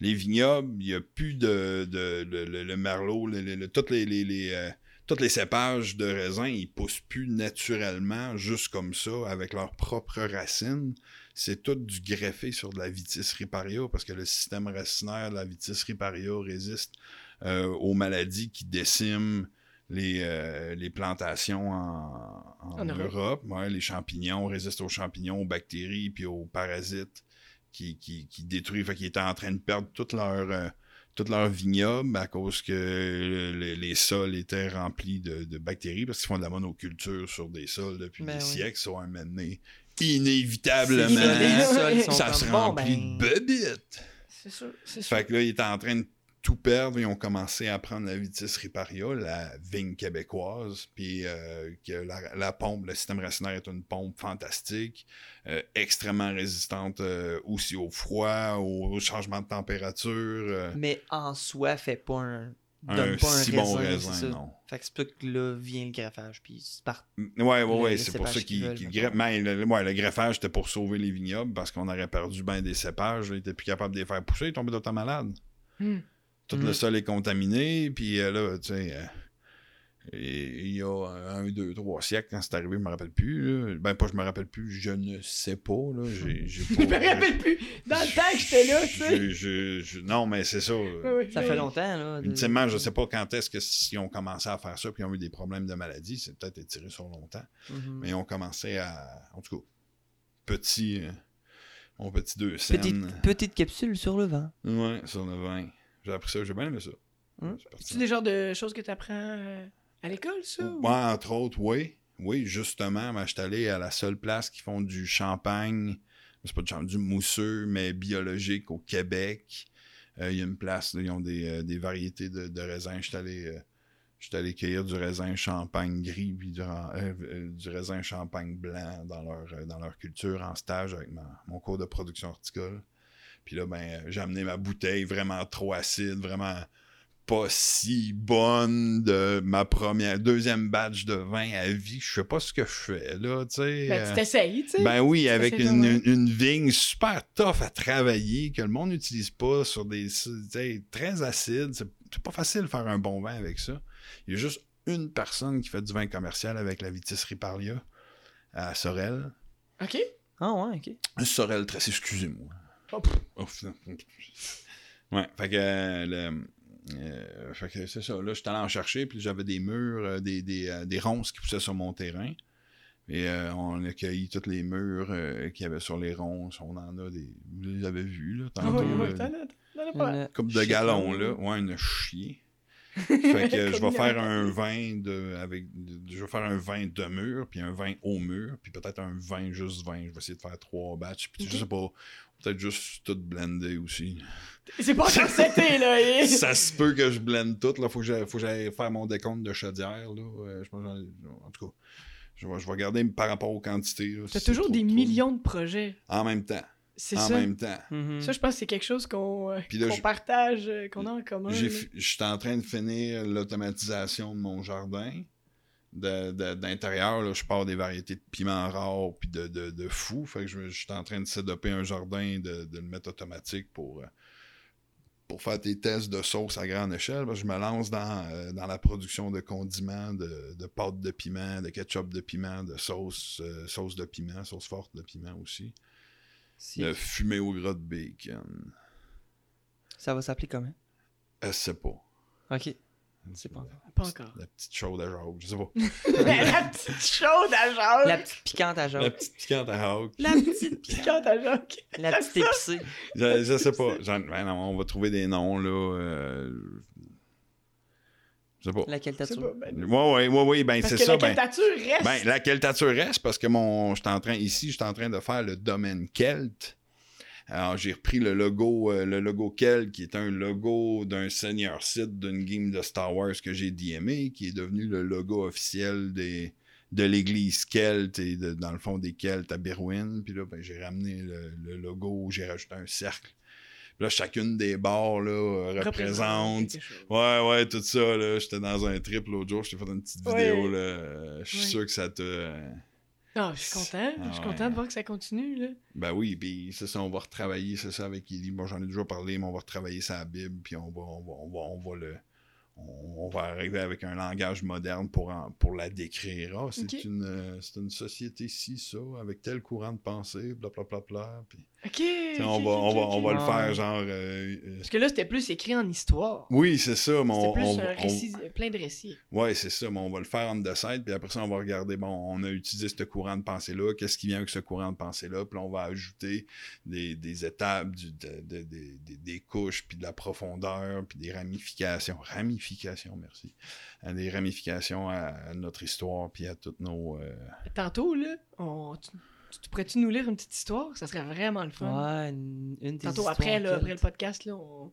les vignobles, il n'y a plus de, de, le- le, le merlot, toutes les, les, les, euh, tous les cépages de raisin, ils poussent plus naturellement, juste comme ça, avec leurs propres racines. C'est tout du greffé sur de la vitis riparia, parce que le système racinaire de la vitis riparia résiste euh, aux maladies qui déciment les, euh, les plantations en, en En Europe. Europe. Ouais, les champignons résistent aux champignons, aux bactéries, puis aux parasites qui, qui, qui détruisent. Fait qu'ils étaient en train de perdre toute leur, euh, toute leur vignoble à cause que le- le- les sols étaient remplis de, de bactéries parce qu'ils font de la monoculture sur des sols depuis Ben des oui. siècles. Ça va amener C'est inévitablement. ça, les man. sols sont Ça comme, se bon, remplit ben, de bébites. C'est sûr. C'est sûr. Fait que là, ils étaient en train de tout perdre. Ils ont commencé à prendre la Vitis riparia, la vigne québécoise, puis euh, que la, la pompe, le système racinaire est une pompe fantastique, euh, extrêmement résistante euh, aussi au froid, au, au changement de température. euh, Mais en soi, fait pas un. Un pas un si raisin, bon raisin, ça. non. Fait que c'est pas que là vient le greffage, puis c'est part. Ouais, ouais, ouais, c'est pour ça qu'ils mettons. greffent. Mais le, ouais, le greffage, c'était pour sauver les vignobles parce qu'on aurait perdu bien des cépages. Ils étaient plus capables de les faire pousser, ils tombaient d'autant malades. Hmm. Tout Mm. le sol est contaminé, puis euh, là, tu sais, euh, et- il y a un, deux, trois siècles, quand c'est arrivé, je me rappelle plus. là. Ben, pas je me rappelle plus, je ne sais pas. Là. J'ai Je me rappelle plus. Dans le temps que j'étais là, tu sais. non, mais c'est ça. Ça fait longtemps, là. de- Ultimement, je sais pas quand est-ce que s'ils ont commencé à faire ça, puis ils ont eu des problèmes de maladie, c'est peut-être étiré sur longtemps. Mhm. Mais ils ont commencé à. En tout cas, petit. euh, mon petit deux scènes. Petite, petite capsule sur le vent. Ouais, sur le vin. J'ai appris ça, j'ai bien aimé ça. Hum. C'est des genres de choses que tu apprends à l'école, ça? ou- Ouais, entre autres, oui. Oui, justement, ben, je suis allé à la seule place qui font du champagne, c'est pas du champagne, du mousseux, mais biologique au Québec. Euh, Il y a une place, là, ils ont des, euh, des variétés de, de raisins. Je suis allé, euh, allé cueillir du raisin champagne gris puis du, ra- du raisin champagne blanc dans leur, dans leur culture en stage avec ma- mon cours de production horticole. Puis là, ben, j'ai amené ma bouteille vraiment trop acide, vraiment pas si bonne de ma première, deuxième batch de vin à vie. Je sais pas ce que je fais, là, tu sais. Ben, euh, tu t'essayes, tu sais. ben oui, avec une, une, une vigne super tough à travailler, que le monde n'utilise pas sur des. tu sais, très acide. C'est pas facile de faire un bon vin avec ça. Il y a juste une personne qui fait du vin commercial avec la Vitis Riparia à Sorel. OK. Ah ouais, ok. Un Sorel excusez-moi. Oh. Oh, ouais, fait que, euh, le- euh, fait que c'est ça. Là, j'étais allé en chercher, puis j'avais des murs, euh, des, des, euh, des ronces qui poussaient sur mon terrain. Et euh, on a cueilli tous les murs euh, qu'il y avait sur les ronces. On en a des. Vous les avez vus, là, Ah tantôt. là. Une coupe de gallons, là. Ouais, une chier. fait que je vais faire un vin de avec je vais faire un vin de mur puis un vin au mur puis peut-être un vin juste vin je vais essayer de faire trois batchs puis je Ok. sais pas peut-être juste tout blender aussi C'est pas encore seté, là. et- ça se peut que je blende tout là faut que j'aille faut que j'aille faire mon décompte de chaudière là Euh, je pense en tout cas je vais, je vais regarder par rapport aux quantités T'as si toujours des trop, trop. millions de projets. en même temps C'est en ça. même temps Mhm. Ça, je pense que c'est quelque chose qu'on euh, je- partage, euh, qu'on a en commun. Je suis en train de finir l'automatisation de mon jardin. D'intérieur, je pars des variétés de piments rares puis de, de, de fou. Fait que je, je suis en train de setuper un jardin, de, de le mettre automatique pour, euh, pour faire des tests de sauce à grande échelle. Je me lance dans, euh, dans la production de condiments, de, de pâtes de piment, de ketchup de piment, de sauce, euh, sauce de piment, sauce forte de piment aussi. Si- De fumée au gras de bacon. Ça va s'appeler comment? Je sais pas. Ok. C'est pas encore. Pas encore. La petite chaude à Jacques, je sais pas. la petite chaude à Jacques. La petite piquante à La Jacques. petite piquante à Jacques. La petite piquante à Jacques. La petite épicée. Je, je sais pas. Ben non, on va trouver des noms, là. euh, Je sais pas. La pas- ben, Ouais, ouais, ouais, ouais, ben c'est ça. la Ben, reste? ben, la qualitature reste? Parce que mon. j'étais en train, ici, je suis en train de faire le domaine Kelt. Alors, j'ai repris le logo, euh, le logo Kelt, qui est un logo d'un senior site d'une game de Star Wars que j'ai DMé, qui est devenu le logo officiel des, de l'église Kelt et de- dans le fond des Kelts à Berwyn. Puis là, ben, j'ai ramené le, le logo, j'ai rajouté un cercle. Puis là, chacune des barres là, représente. Ouais, ouais, tout ça, là. J'étais dans un trip l'autre jour, je t'ai fait une petite Ouais. vidéo, là. Je suis Ouais. sûr que ça te. Euh, Ah, je suis content. Ah je suis ouais. content de voir que ça continue, là. Ben oui, puis c'est ça, on va retravailler, c'est ça, avec Ellie. Bon, j'en ai déjà parlé, mais on va retravailler sa Bible, puis on va, on va, on va, on va le. On, on va arriver avec un langage moderne pour, en- pour la décrire. Ah, c'est une, euh, c'est une société ci, ça, avec tel courant de pensée, blablabla. Puis, OK. tu sais, on ok, va, on va, on va le faire genre. euh, euh, Parce que là, c'était plus écrit en histoire. oui, c'est ça, mais C'était on, plus on- un on- récit, plein de récits. Ouais, c'est ça, mais on va le faire on the side, puis après ça, on va regarder, bon, on a utilisé ce courant de pensée-là, qu'est-ce qui vient avec ce courant de pensée-là, puis là, on va ajouter des, des étapes, du- de- de- de- des- des couches, puis de la profondeur, puis des ramifications. Ramifications, merci. Des ramifications à, à notre histoire, puis à toutes nos... euh, Tantôt, là, on... tu, tu- tu pourrais-tu nous lire une petite histoire? Ça serait vraiment le fun. Ouais, une, une des Tantôt, après, histoires là, après le podcast, là, on,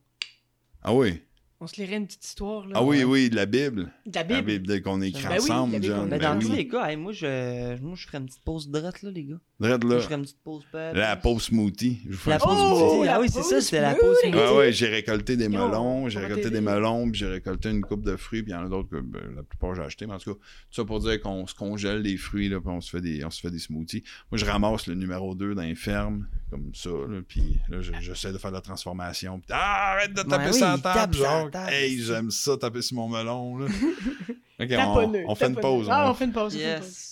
Ah oui? on se lirait une petite histoire. Là, Ah oui, oui, de la Bible. De la La Bible. Qu'on écrit Ben ensemble, la Bible John. qu'on a Mais Ben dans le oui. fond, les gars, hey, moi, je, moi, je ferais une petite pause droite, là, les gars. Là. je ferais une petite pause. La pause smoothie. Je vous fais La pause Oh, smoothie. la Ah oui, c'est ça, c'était la pause smoothie. Ouais, ouais, j'ai récolté des melons, j'ai récolté des melons, puis j'ai récolté une coupe de fruits, puis il y en a d'autres que ben, la plupart j'ai acheté. Mais en tout cas, tout ça pour dire qu'on se congèle les fruits, là, puis on se fait des, on se fait des smoothies. Moi, je ramasse le numéro 2 dans les fermes, comme ça, là, puis là, je- j'essaie de faire de la transformation. Puis, ah, arrête de taper Ouais, sur oui, la table, genre. Hey, j'aime ça, taper sur mon melon, là. ok, on, on fait une taponneux. pause. Ah, on- on fait une pause. on fait une pause. Yes.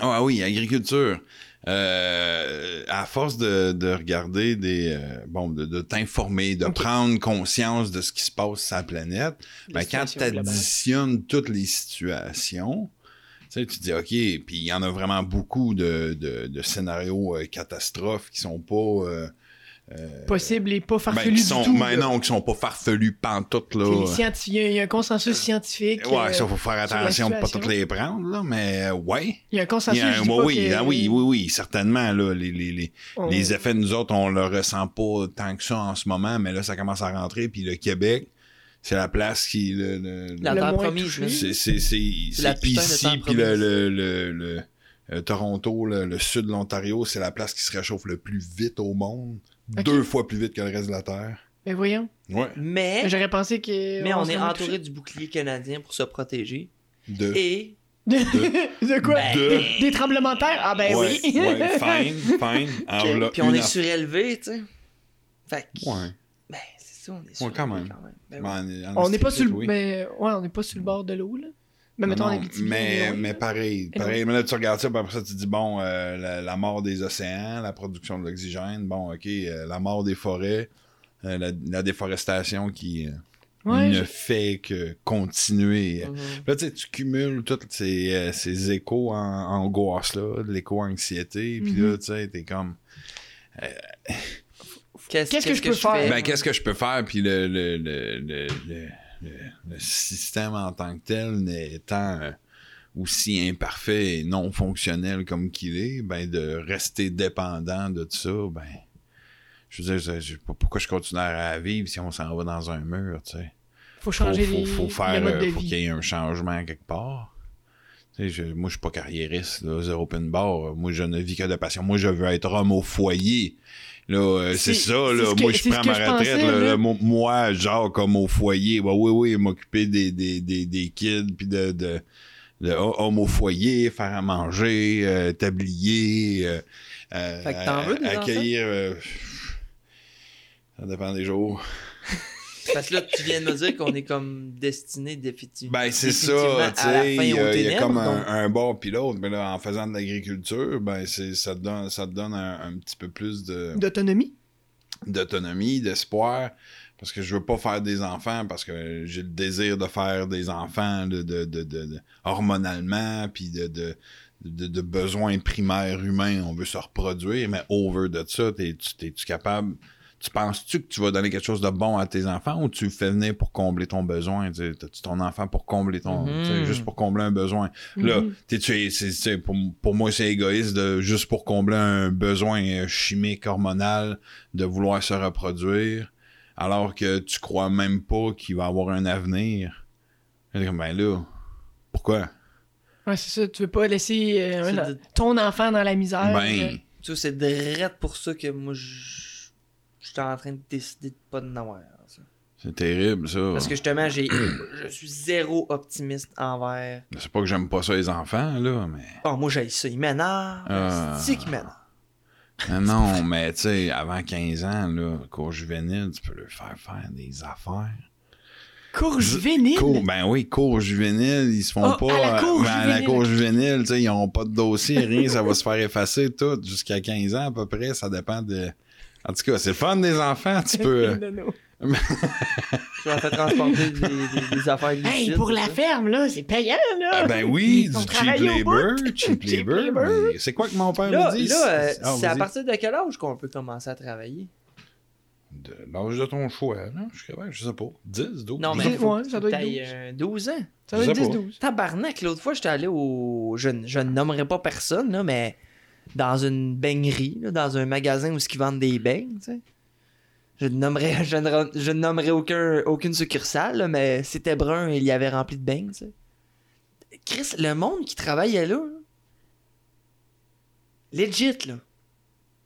Ah oui, agriculture. Euh, à force de, de regarder des euh, bon de, de t'informer, de prendre conscience de ce qui se passe sur la planète, ben, quand tu additionnes toutes les situations, tu sais, tu te dis OK, puis il y en a vraiment beaucoup de, de, de scénarios euh, catastrophes qui sont pas euh, Possible et pas ben, farfelu qui du sont tout. ben non, qui sont pas farfelus pantoute là. Il y a- il y a un consensus scientifique. Ouais, euh, ça faut faire attention de pas toutes les prendre là, mais euh, ouais. Il y a un consensus. a un- ouais, pas oui, que- ah oui, oui, oui, certainement là, les, les, les, Les effets, nous autres, on le ressent pas tant que ça en ce moment, mais là, ça commence à rentrer. Puis le Québec, c'est la place qui. Le, le- La Le promise, c'est c'est- c'est- ici, puis le, le, le, le- Toronto, le, le sud de l'Ontario, c'est la place qui se réchauffe le plus vite au monde. Deux fois plus vite que le reste de la Terre. Mais voyons. Ouais. Mais, J'aurais pensé que. mais on, est entouré du bouclier canadien pour se protéger. De. Et. De quoi? Ben, De- Des tremblements de terre? Ah, ben ouais, oui. ouais, fine, fine. Alors là, puis on est aff- surélevé, tu sais. Fait que, Ouais. ben, c'est ça, on est surélevé quand même. Ben, On oui. Ben, n'est pas sur le. oui. Mais ouais, on n'est pas sur le bord de l'eau, là. Mais Non, mettons, on non, est mais, mais pareil, pareil. Mais là, tu regardes ça, puis après ça, tu dis, bon, euh, la, la mort des océans, la production de l'oxygène, bon, OK, euh, la mort des forêts, euh, la, la déforestation qui Ouais, ne fait que continuer. Mhm. Là, tu sais, tu cumules tous ces, ces échos en, angoisse-là, de l'écho-anxiété, puis Mhm. là, tu sais, t'es comme... Qu'est-ce Qu'est-ce que je peux faire? Ben, qu'est-ce que je peux faire? Puis le, le, le, le, le- le- le système en tant que tel étant aussi imparfait et non fonctionnel comme qu'il est, ben, de rester dépendant de ça, ben, je veux dire, je- je- pourquoi je continuerais à vivre si on s'en va dans un mur, tu sais? Faut Faut, changer faut, les, faut les faire, modes de faut qu'il y ait un changement quelque part. Tu sais, je- moi, je suis pas carriériste, là, zéro pin bar. Moi, je ne vis que de passion. Moi, je veux être homme au foyer. Là, euh, c'est C'est- ça, c'est là. que- moi, je prends ma retraite, pensais, là, là. là, mo- moi, genre, comme au foyer. Bah, oui, oui, m'occuper des, des, des, des kids, puis de, de, de homme au foyer, faire à manger, euh, tablier, euh, euh, Fait que t'en veux des accueillir. euh, ça dépend des jours. Parce que là, tu viens de me dire qu'on est comme destiné définitivement. Ben, c'est ça, tu à la sais. fin Il y, a- il y a ténèbres, comme un, donc- un bord puis l'autre, mais là, en faisant de l'agriculture, ben, c'est, ça te donne, ça te donne un, un petit peu plus de, D'autonomie. d'autonomie, d'espoir. Parce que je veux pas faire des enfants parce que j'ai le désir de faire des enfants de, de, de, de- de- hormonalement, puis de, de, de, de besoins primaires humains. On veut se reproduire, mais over de ça, t'es, tu, t'es-tu capable. Tu penses-tu que tu vas donner quelque chose de bon à tes enfants ou tu le fais venir pour combler ton besoin? Tu ton enfant pour combler ton. Mhm. Juste pour combler un besoin? Là, Mhm. tu c'est, c'est- pour, pour moi, c'est égoïste de juste pour combler un besoin chimique, hormonal, de vouloir se reproduire, alors que tu crois même pas qu'il va avoir un avenir. Ben là, pourquoi? Ouais, c'est ça. Tu veux pas laisser euh, C'est un- de- ton enfant dans la misère. Ben, euh, Tu c'est direct pour ça que moi, je j'étais en train de décider de pas de n'avoir. ça. c'est terrible, ça. Parce que justement, j'ai, je suis zéro optimiste envers. C'est pas que j'aime pas ça, les enfants, là, mais. Oh, moi, j'ai ça. Il m'énerve. Ah. C'est qu'il m'énerve? Ah non, mais tu sais, avant 15 ans, là, cours juvénile, tu peux leur faire faire des affaires. Cours juvénile. Cours, ben oui, cours juvénile, ils se font Oh, pas. à la cour euh, ben, à la juvénile, cour juvénile, tu sais, ils ont pas de dossier, rien, ça va se faire effacer tout jusqu'à 15 ans à peu près, ça dépend de. En tout cas, c'est le fun des enfants, tu peux. Non, non. Je vais faire transporter des, des- des affaires Hey, pour la ça. ferme, là, c'est payant, là. Ah ben oui, du cheap labor, cheap labor. labor. mais C'est quoi que mon père Là, me dit? là euh, Ah, c'est à partir de quel âge qu'on peut commencer à travailler? De l'âge de ton choix, là. Je je sais pas. 10, 12. Non, mais ouais, ça doit être T'ailles, 12. euh, 12 ans. Ça je être sais pas. 10-12. Tabarnak, l'autre fois, j'étais allé au. Je, ne- je ne nommerai pas personne, là, mais dans une beignerie, là, dans un magasin où ils vendent des beignes. Je ne nommerai, je ne, re- je ne nommerai aucun, aucune succursale, là, mais c'était brun et il y avait rempli de beignes. Chris, le monde qui travaillait là, là, legit, là,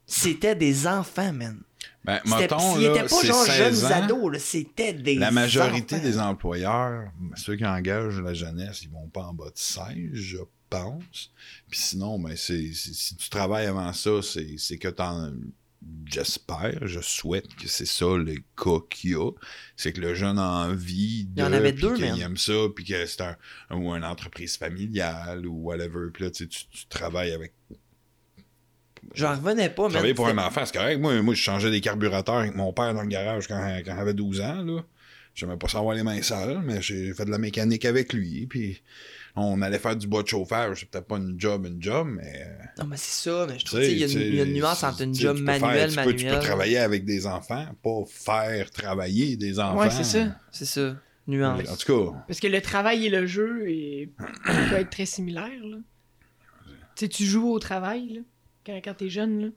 c'était des enfants, man. Ben, mettons, là, pas genre 16 jeunes ans. ados, c'était des La majorité enfants. des employeurs, ceux qui engagent la jeunesse, ils vont pas en bas de 16, je pense. Puis sinon, ben c'est, si tu travailles avant ça, c'est, que t'en... J'espère, je souhaite que c'est ça le cas qu'il y a. C'est que le jeune a envie de... Il y en avait deux, qu'il man. aime ça, puis que c'est un, ou une entreprise familiale ou whatever. Puis là, tu, sais, tu, tu travailles avec... J'en revenais pas, man. Travailler pour un enfant, c'est correct. Moi, moi, je changeais des carburateurs avec mon père dans le garage quand, quand j'avais 12 ans. Là. J'aimais pas savoir les mains sales, mais j'ai fait de la mécanique avec lui. Puis on allait faire du bois de chauffage. C'est peut-être pas une job, une job, mais. euh, Non, mais c'est ça, mais je trouve qu'il y, y a une nuance entre une job manuelle, tu peux, manuelle. tu peux travailler avec des enfants, pas faire travailler des enfants. Ouais, c'est ça. C'est ça, nuance. En tout cas, Parce que le travail et le jeu est... peut être très similaire, là. Tu sais, tu joues au travail, là. Quand, quand t'es jeune, là.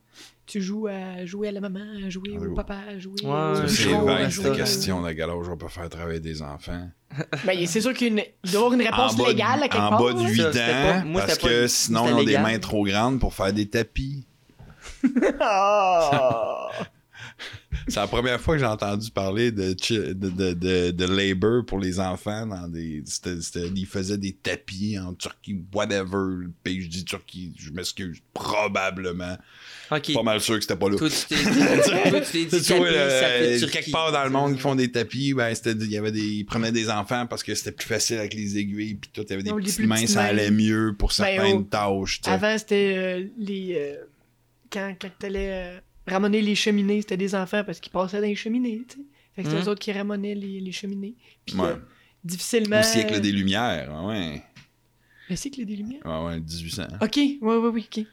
Tu joues à jouer à la maman, à jouer Ah au oui. papa, à jouer Ouais, au c'est je vague, cette question de quel âge on peut faire travailler des enfants. Ben, c'est sûr qu'il doit y avoir une réponse en bas de- légale à quelque en part. bas de là. 8 Ça, c'était pas- ans, moi, parce que sinon, ils ont des mains trop grandes pour faire des tapis. Ah! C'est la première fois que j'ai entendu parler de, de, de, de, de labor pour les enfants dans des. ils faisaient des tapis en Turquie, whatever. Le pays, je dis Turquie, je m'excuse, probablement. Pas mal sûr que c'était pas là. Toi, tu t'es dit, tapis, quelque part dans le monde qui font des tapis, ben, c'était, il y avait des, ils prenaient des enfants parce que c'était plus facile avec les aiguilles, puis tout, il y avait des Non, petites mains, petites ça mains. allait mieux pour certaines oh, tâches. Avant, c'était euh, les. euh, quand quand t'allais euh, ramener les cheminées, c'était des enfants parce qu'ils passaient dans les cheminées, tu sais. Fait que c'était Mhm. eux autres qui ramenaient les, les cheminées. Puis Ouais. euh, difficilement. Au siècle des Lumières, ouais. Le siècle des Lumières. Ouais, ouais, 1800. Ok, ouais, ouais, oui, ok.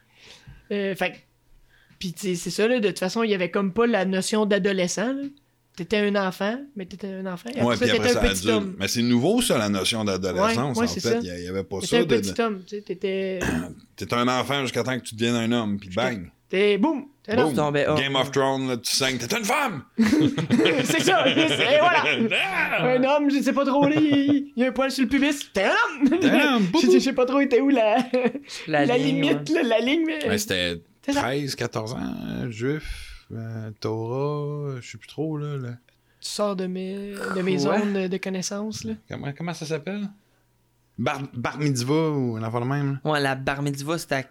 Euh, fait Puis tu sais, c'est ça, là, de toute façon, il y avait comme pas la notion d'adolescent. là. T'étais un enfant, mais t'étais un enfant. Et après Ouais, ça, puis après t'étais ça, un petit adulte. homme. Mais c'est nouveau, ça, la notion d'adolescence, Ouais, ouais, en fait. Il y- y avait pas T'étais ça. un de- petit homme, tu sais, t'étais... T'es un enfant jusqu'à temps que tu deviennes un homme, puis bang. T'es... Boum! T'es homme. tombais off. Game of Thrones, là, tu saignes, t'es une femme! c'est ça! Et voilà! Un homme, je sais pas trop, là, il il y a un poil sur le pubis. T'es un homme! T'es un homme, Je sais- je sais pas trop, était où la, La, la ligne, limite, là, la ligne, mais... Ouais, C'était. 13, 14 ans, euh, juif, euh, Torah, je sais plus trop, là. là. Tu sors de mes, de mes zones de connaissances, là. Comment, comment ça s'appelle? Bar, bar mitzvah ou un enfant de même, là? Ouais, la bar mitzvah, c'était à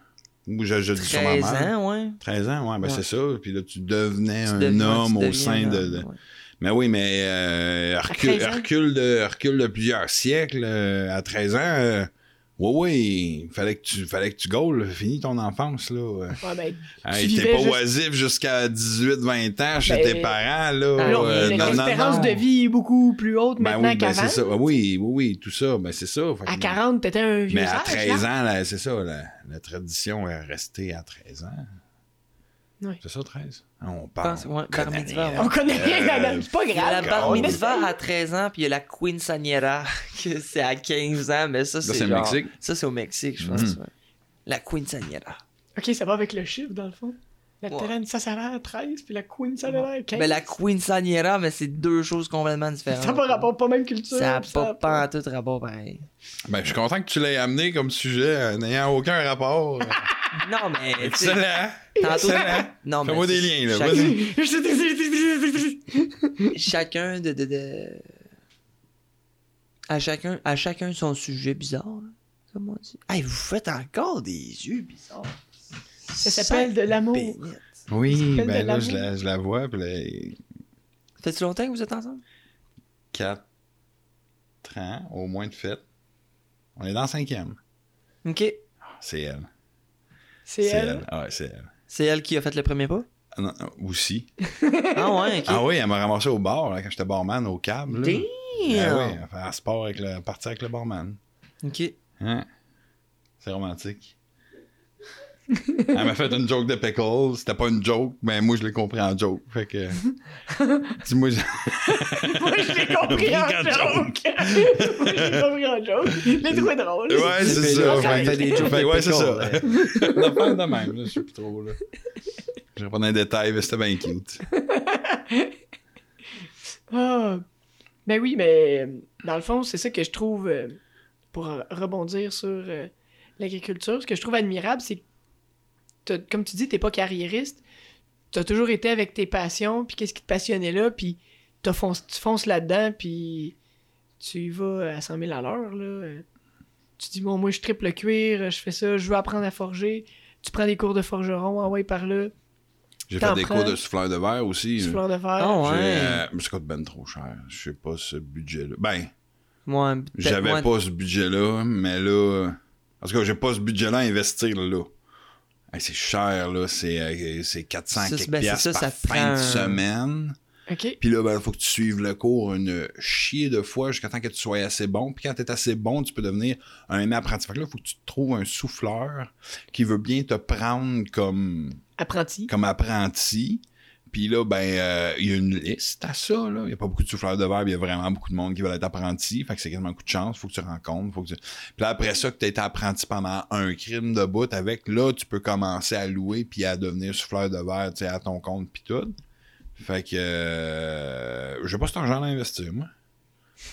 Ou je, je dis sur ma 13 mère. ans, ouais. 13 ans, ouais, ben Ouais. c'est ça. Puis là, tu devenais Tu un deviens- homme au sein de. homme, de- ouais. Mais oui, mais euh, recul, 13 ans? recul de, plusieurs siècles, euh, à 13 ans, ouais, ouais, fallait que tu, fallait que tu goals, finis ton enfance, là. Ouais, ben, Hey, vivais T'es pas juste- oisif jusqu'à 18-20 ans chez Ben, tes parents, là. Euh, l'espérance de vie est beaucoup plus haute Ben maintenant oui, ben qu'avant. ça. Oui, oui, oui, tout ça, ben c'est ça. À 40, t'étais un vieux Mais à sage, 13 là. ans, là, c'est ça, la, la tradition est restée à 13 ans. Oui. C'est ça, 13? On Je parle. pense, ouais, connaît bar mitzvah. On connaît rien Euh, c'est pas Il y a la grave. bar on mitzvah à 13 ans, puis il y a la quinceañera, que c'est à 15 ans, mais ça, c'est genre- Mexique? Ça, c'est au Mexique, je pense, Mhm. ouais. La quinceañera. Ok, ça va avec le chiffre, dans le fond? La Ouais. terraine, ça, ça a l'air 13, puis la queen, ça a l'air 15. Mais la quinceañera, mais c'est deux choses complètement différentes. Ça n'a pas rapport, pas même culture. Ça n'a pas, pas en tout rapport pareil. Ben, je suis content que tu l'aies amené comme sujet, euh, n'ayant aucun rapport. Non, mais. Excellent. Tantôt. Excellent. Non, mais Fais-moi des c'est- liens, là. chacun- Vas-y. chacun de, de, de- À chacun, à chacun son sujet bizarre. là, Comme on dit. Hey, vous faites encore des yeux bizarres. Ça s'appelle de l'amour. Oui, ben là, je la, je la vois, puis là, Fait-tu longtemps que vous êtes ensemble? 4 ans, au moins de fête. On est dans le cinquième. Ok. C'est elle. C'est elle? Ah, ouais, c'est elle. C'est elle qui a fait le premier pas? Ah, non, aussi. Ah ouais, ok. Ah oui, elle m'a ramassé au bar, là, quand j'étais barman au câble. là. Damn! Ah oui, elle fait un sport avec le, partir avec le barman. Ok. Hein? C'est romantique. Elle m'a fait une joke de pickle. C'était pas une joke, mais moi je l'ai compris en joke. Fait que. Dis-moi. Moi, je l'ai compris en joke. Moi, je l'ai compris en joke. Je l'ai trouvé drôle. Ouais, c'est ça. on Fait fait que- des jokes fait que de ouais, c'est ça. Une affaire de même, là. Je sais plus trop, là. Je pas dans les détails, mais c'était bien cute. Ah. Ben oui, mais dans le fond, c'est ça que je trouve, euh, pour rebondir sur euh, l'agriculture, ce que je trouve admirable, c'est que, comme tu dis, t'es pas carriériste, t'as toujours été avec tes passions, puis qu'est-ce qui te passionnait là, puis t'as fonce- tu fonces là-dedans, puis tu y vas à 100 000 à l'heure, là. Tu dis, bon, moi, je triple le cuir, je fais ça, je veux apprendre à forger. Tu prends des cours de forgeron, ah ouais, par là, J'ai fait des prends. cours de souffleur de verre aussi. du là. fleur de verre. Ah ouais. euh, mais ça coûte ben trop cher. Je sais pas ce budget-là. Ben, Moi, j'avais moi- pas ce budget-là, mais là. En tout cas, j'ai pas ce budget-là à investir là. Hey, c'est cher, là. C'est, euh, c'est 400 Ça, quelques ben, piastres ça, par ça fin prend de semaine. OK. Puis là, ben, faut que tu suives le cours une chier de fois jusqu'à temps que tu sois assez bon. Puis quand tu es assez bon, tu peux devenir un apprenti. Fait que là, faut que tu trouves un souffleur qui veut bien te prendre comme, Apprenti. comme apprenti. Puis là, ben, euh, il y a une liste à ça, là. Il n'y a pas beaucoup de souffleurs de verre, puis il y a vraiment beaucoup de monde qui veut être apprenti. Fait que c'est quasiment un coup de chance. Faut que tu rencontres. Faut que tu... Puis là, après ça, que tu été apprenti pendant un crime de bout avec, là, tu peux commencer à louer puis à devenir souffleur de verre, tu sais, à ton compte puis tout. Fait que, euh, j'ai pas cet argent à investir, moi.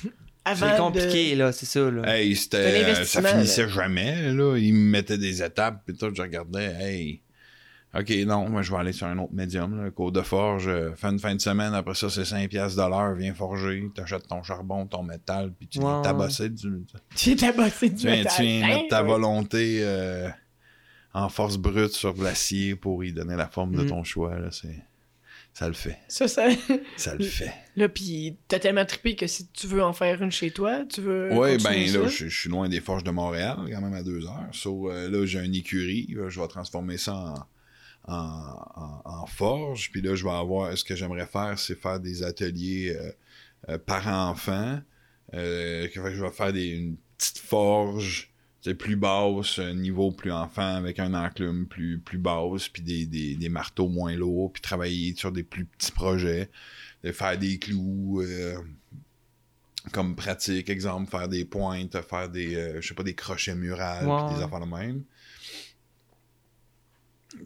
Avant C'est compliqué, là, c'est ça, là. Hey, c'était, euh, ça finissait jamais, là. Ils me mettaient des étapes, puis tout, je regardais, hey, ok, non, moi, je vais aller sur un autre médium, là, Côte de Forge, euh, fin de fin de semaine, après ça, c'est 5 piastres de l'heure, viens forger, t'achètes ton charbon, ton métal, puis tu viens tabasser du... Tu es tabassé du Tu viens, métal. tu viens mettre ta volonté euh, en force brute sur l'acier pour y donner la forme de Mm. ton choix, là, c'est... Ça le fait, Ça, ça... ça le fait. Là, pis t'as tellement trippé que si tu veux en faire une chez toi, tu veux Oui, ben ça? là, je, je suis loin des Forges de Montréal, quand même à deux heures. So, euh, là, j'ai une écurie. je vais transformer ça en, en, en- en forge. Puis là, je vais avoir. Ce que j'aimerais faire, c'est faire des ateliers euh, euh, par enfant. Euh, que je vais faire des, une petite forge plus basse, un niveau plus enfant avec un enclume plus, plus basse, puis des, des, des marteaux moins lourds, puis travailler sur des plus petits projets, de faire des clous comme pratique, exemple, faire des pointes, faire des, je sais pas, des crochets murales, puis des affaires de même.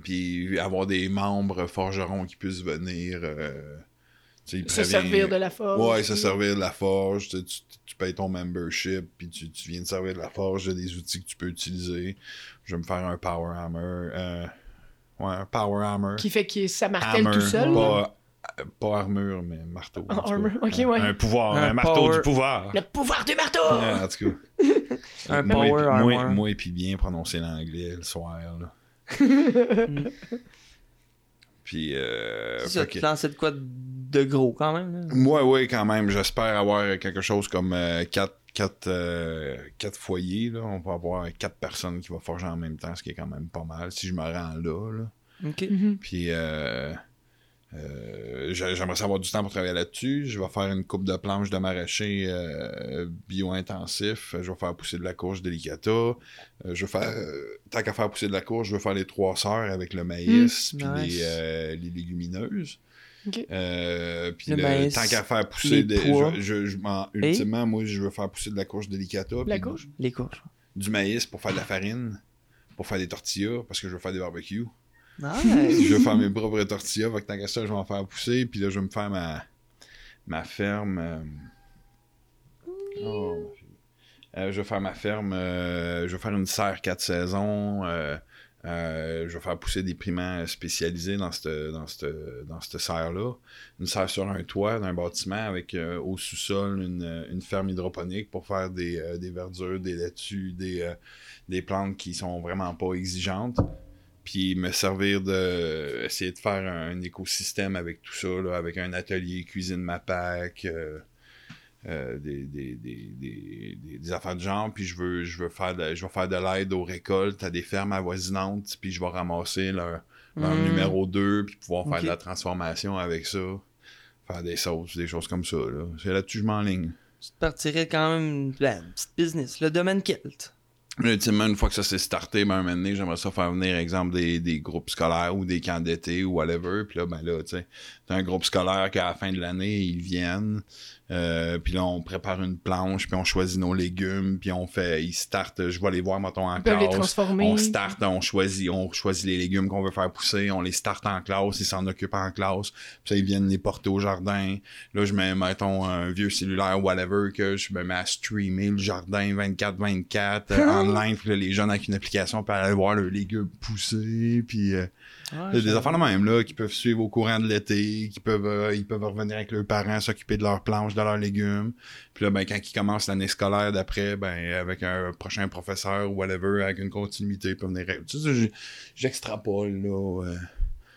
Puis avoir des membres forgerons qui puissent venir. euh, tu sais, ils Se préviennent- servir de la force. Ouais, se servir de la forge. Tu, tu, tu payes ton membership, puis tu, tu viens de servir de la forge, j'ai des outils que tu peux utiliser. Je vais me faire un power hammer. euh, ouais, un power hammer. Qui fait que ça martèle Hammer, tout seul. Pas, pas armure, mais marteau. Ah, ouais. Un pouvoir, un, Un marteau power- du pouvoir. Le pouvoir du marteau! Ouais, en tout cas. Un moi, power et- moi, armor. moi et puis bien prononcer l'anglais le soir. Là. Puis, euh, ça, tu lançais de quoi de gros quand même. Là? Moi, oui, quand même. J'espère avoir quelque chose comme 4 quatre, euh, quatre foyers. Là. On va avoir quatre personnes qui vont forger en même temps, ce qui est quand même pas mal si je me rends là. là. Ok. Mhm. Puis, euh, euh, j'a- j'aimerais savoir du temps pour travailler là-dessus. Je vais faire une coupe de planches de maraîcher euh, bio-intensif. Je vais faire pousser de la courge délicata. Euh, je vais faire, tant qu'à faire pousser de la courge, je vais faire les trois sœurs avec le maïs Mm, puis nice. les, les légumineuses. Ok. Puis Le le- maïs, tant qu'à faire pousser des, je, je- je m'en- ultimement moi je veux faire pousser de la courge délicata La courge? Les courges. du maïs pour faire de la farine pour faire des tortillas parce que je veux faire des barbecues Je veux faire mes propres tortillas fait que ça je vais en faire pousser puis là je vais me faire ma ferme euh, oh. Euh, je vais faire ma ferme euh, je vais faire une serre 4 saisons je vais faire pousser des piments spécialisés dans cette, dans cette, dans cette serre-là. Une serre sur un toit d'un bâtiment avec au sous-sol une, ferme hydroponique pour faire des, verdures, des laitues, des, des plantes qui sont vraiment pas exigeantes. Puis me servir de. essayer de faire un, écosystème avec tout ça, là, avec un atelier cuisine MAPAC. euh, euh, des, des, des, des, affaires de genre, puis je veux, je veux faire de, je vais faire de l'aide aux récoltes à des fermes avoisinantes, puis je vais ramasser leur, leur Mm. numéro 2, puis pouvoir faire de la transformation avec ça, faire des sauces, des choses comme ça. Là. C'est là-dessus que je m'enligne. Tu partirais quand même ben, une petite business. Le domaine Kelt. Ultimement, une fois que ça s'est starté, ben, un moment donné, j'aimerais ça faire venir, exemple, des, des groupes scolaires ou des camps d'été ou whatever. Puis là, ben là, tu sais, t'as un groupe scolaire qu'à la fin de l'année, ils viennent. Euh, puis là, on prépare une planche, puis on choisit nos légumes, puis on fait, ils startent, je vais les voir, mettons, en peuvent les classe. transformer. On start, on choisit, on choisit les légumes qu'on veut faire pousser, on les start en classe, ils s'en occupent en classe, puis ça, ils viennent les porter au jardin. Là, je mets, mettons, un vieux cellulaire, whatever, que je me mets à streamer le jardin 24-24 euh, en live, puis là, les jeunes avec une application peuvent aller voir leurs légumes pousser, puis euh, il y a des affaires de même, là, qui peuvent suivre au courant de l'été, qui peuvent, euh, ils peuvent revenir avec leurs parents, s'occuper de leurs planches, de leurs légumes. Puis là, ben, quand ils commencent l'année scolaire d'après, ben, avec un prochain professeur ou whatever, avec une continuité, ils peuvent venir. Tu sais, j'extrapole, là. euh,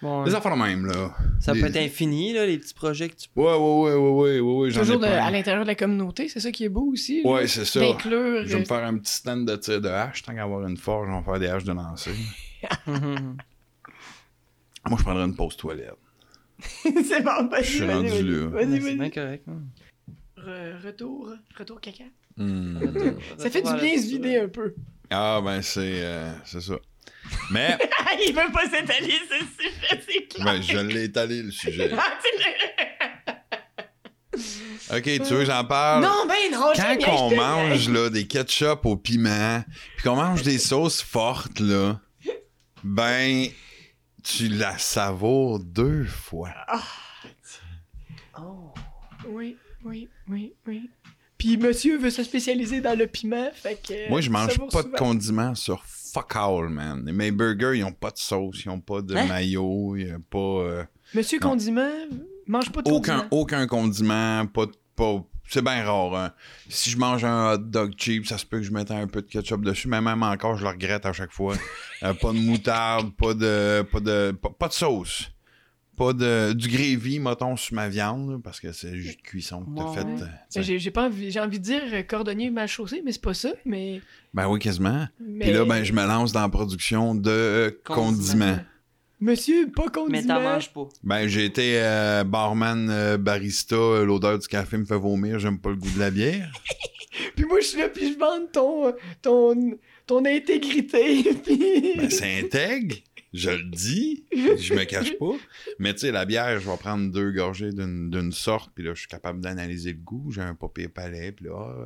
Bon, Des affaires de même, là. ça Des- peut être infini, là, les petits projets que tu Ouais, ouais, ouais, ouais, ouais, ouais, ouais, ai Toujours de- à l'intérieur de la communauté, c'est ça qui est beau aussi. là. Ouais, c'est ça. D'inclure. Je vais me faire un petit stand de tir de hache, tant qu'à avoir une forge, on va faire des haches de lancer. Moi, je prendrais une pause toilette. c'est bon, vas-y, Je suis rendu là. Vas-y, C'est vas-y. bien correct. hein. Re- retour, retour caca. Hmm. Ça fait du bien se vider un peu. Ah, ben, c'est euh, c'est ça. Mais, Il veut pas s'étaler le sujet, c'est clair. ben, je l'ai étalé, le sujet. Ah, c'est Ok, tu veux que j'en parle? Non, ben non, Quand on mange là, des ketchup au piment, puis qu'on mange des sauces fortes, là, ben, tu la savoures deux fois. Oh. Oui, oui, oui, oui. Puis monsieur veut se spécialiser dans le piment, fait que... Moi, je mange pas de condiments sur fuck all, man. Mes burgers, ils ont pas de sauce, ils ont pas de Hein? mayo, il y a pas... euh, Monsieur Non. Condiment, mange pas de aucun, condiment. aucun condiment, pas de... Pas, c'est bien rare. hein. Si je mange un hot dog cheap, ça se peut que je mette un peu de ketchup dessus, mais même encore, je le regrette à chaque fois. Euh, pas de moutarde, pas de, pas de, pas, pas de sauce. Pas de, du gravy, mettons, sur ma viande, là, parce que c'est juste cuisson que t'as Ouais. fait. euh, sais. J'ai j'ai pas envie, j'ai envie de dire euh, cordonnier mal chaussé, mais c'est pas ça, mais... Ben oui, quasiment. mais... Puis là, ben, je me lance dans la production de Condiments. condiments. Monsieur, pas condiment. Mais t'en manges pas. Ben, j'ai été euh, barman, euh, barista, euh, l'odeur du café me fait vomir, j'aime pas le goût de la bière. Puis moi, je suis là, puis je vends ton, ton, ton intégrité. Puis... Ben, c'est intègre. Je le dis. Je me cache pas. Mais tu sais, la bière, je vais prendre deux gorgées d'une d'une sorte, puis là, je suis capable d'analyser le goût. J'ai un papier palais, puis là, ah,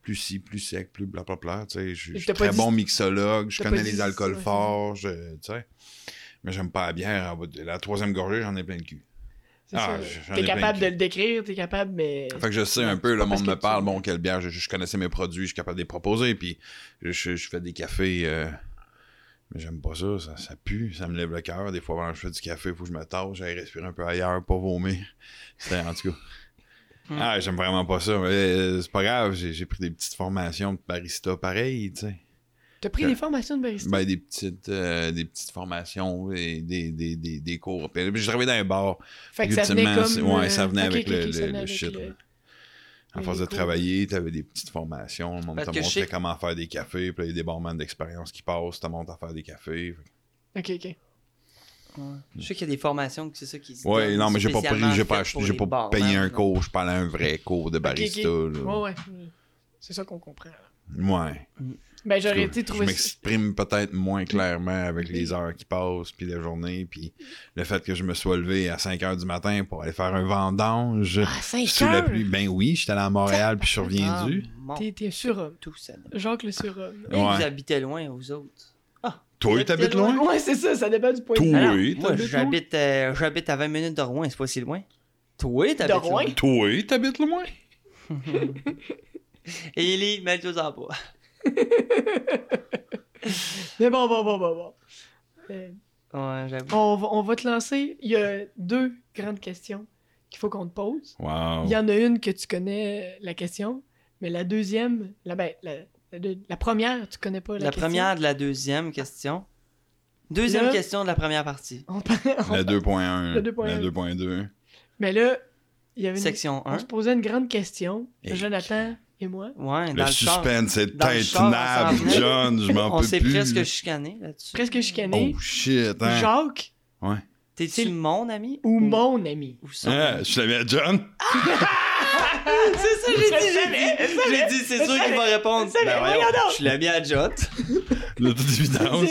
plus si, plus sec, plus blablabla. Tu sais, je suis très dit- bon mixologue, je connais les alcools forts, je- tu sais. Mais j'aime pas la bière. La troisième gorgée, j'en ai plein le cul. Ah, T'es capable le de le décrire, t'es capable, mais. Fait que je sais un peu, le monde me que parle, bon, quelle bière, je, je connaissais mes produits, je suis capable de les proposer, puis je, je- je fais des cafés, euh, mais j'aime pas ça, ça, ça pue, ça me lève le cœur. Des fois, quand je fais du café, il faut que je me tasse, j'aille respirer un peu ailleurs, pas vomir. C'était, en tout cas. Hmm. Ah, j'aime vraiment pas ça, mais euh, c'est pas grave, j'ai j'ai pris des petites formations de barista pareil, tu sais. T'as pris Euh, des formations de barista? Ben, des petites, euh, des petites formations, et des, des, des, des cours. Puis, j'ai travaillé dans un bar. fait que ça venait comme. ouais, euh, ça venait avec le- le- venait le avec shit, le- là. À les force de travailler, t'avais des petites formations, le monde Parce te montrait sais- comment faire des cafés, puis là, il y a des barman d'expérience qui passent, te montrent à faire des cafés. Ok, ok. Ouais. Je sais qu'il y a des formations que c'est ça qui se Ouais, non, mais j'ai pas pris, j'ai pas j'ai pas barman, payé un là. cours, je parlais un vrai cours de barista. Ok, ok. là. Ouais, ouais. C'est ça qu'on comprend. Ouais. Ben, j'aurais Je- été Je m'exprime peut-être moins clairement avec les heures qui passent, puis la journée, puis le fait que je me sois levé à 5 heures du matin pour aller faire un vendange Ah, 5 sous la heures! pluie. Ben oui, j'étais allé à Montréal, puis je suis revenu. Ah, T'es, surhomme. tout ça. Jacques le surhomme. Et Ouais. vous habitez loin, vous autres. Toi, t'habites loin? Ouais, c'est ça, ça dépend du point de Toi, vue. Moi, j'habite, euh, j'habite à 20 minutes de Rouen, c'est pas si loin. Toi, t'habites loin? Toi, t'habites loin? Et il est mal aux emplois. Mais bon, bon, bon, bon, bon. Euh, Ouais, j'avoue. on, va, on va te lancer. Il y a deux grandes questions qu'il faut qu'on te pose. Wow. Il y en a une que tu connais la question, mais la deuxième, la, ben, la, la, la première, tu connais pas la, La question? première de la deuxième question. Deuxième Là- question de la première partie. On on La par- 2.1. La 2.1. La 2.2. Mais là, il y avait une... Section on 1. se posait une grande question, Et- Jonathan et moi. Ouais, dans Le le char. suspense c'est dans le char, on intenable, s'en venait. John, je m'en On peux s'est plus. presque chicané là-dessus. Presque chicané. Oh shit, hein. Jacques? Ouais. T'es-tu mon ami? ou mon ami. Ou son Ah, je l'avais à John. C'est ça, j'ai dit, j'ai dit. savais, J'ai dit, c'est sûr qu'il va répondre. Ben voyons je suis l'ami à Jot. De toute évidence.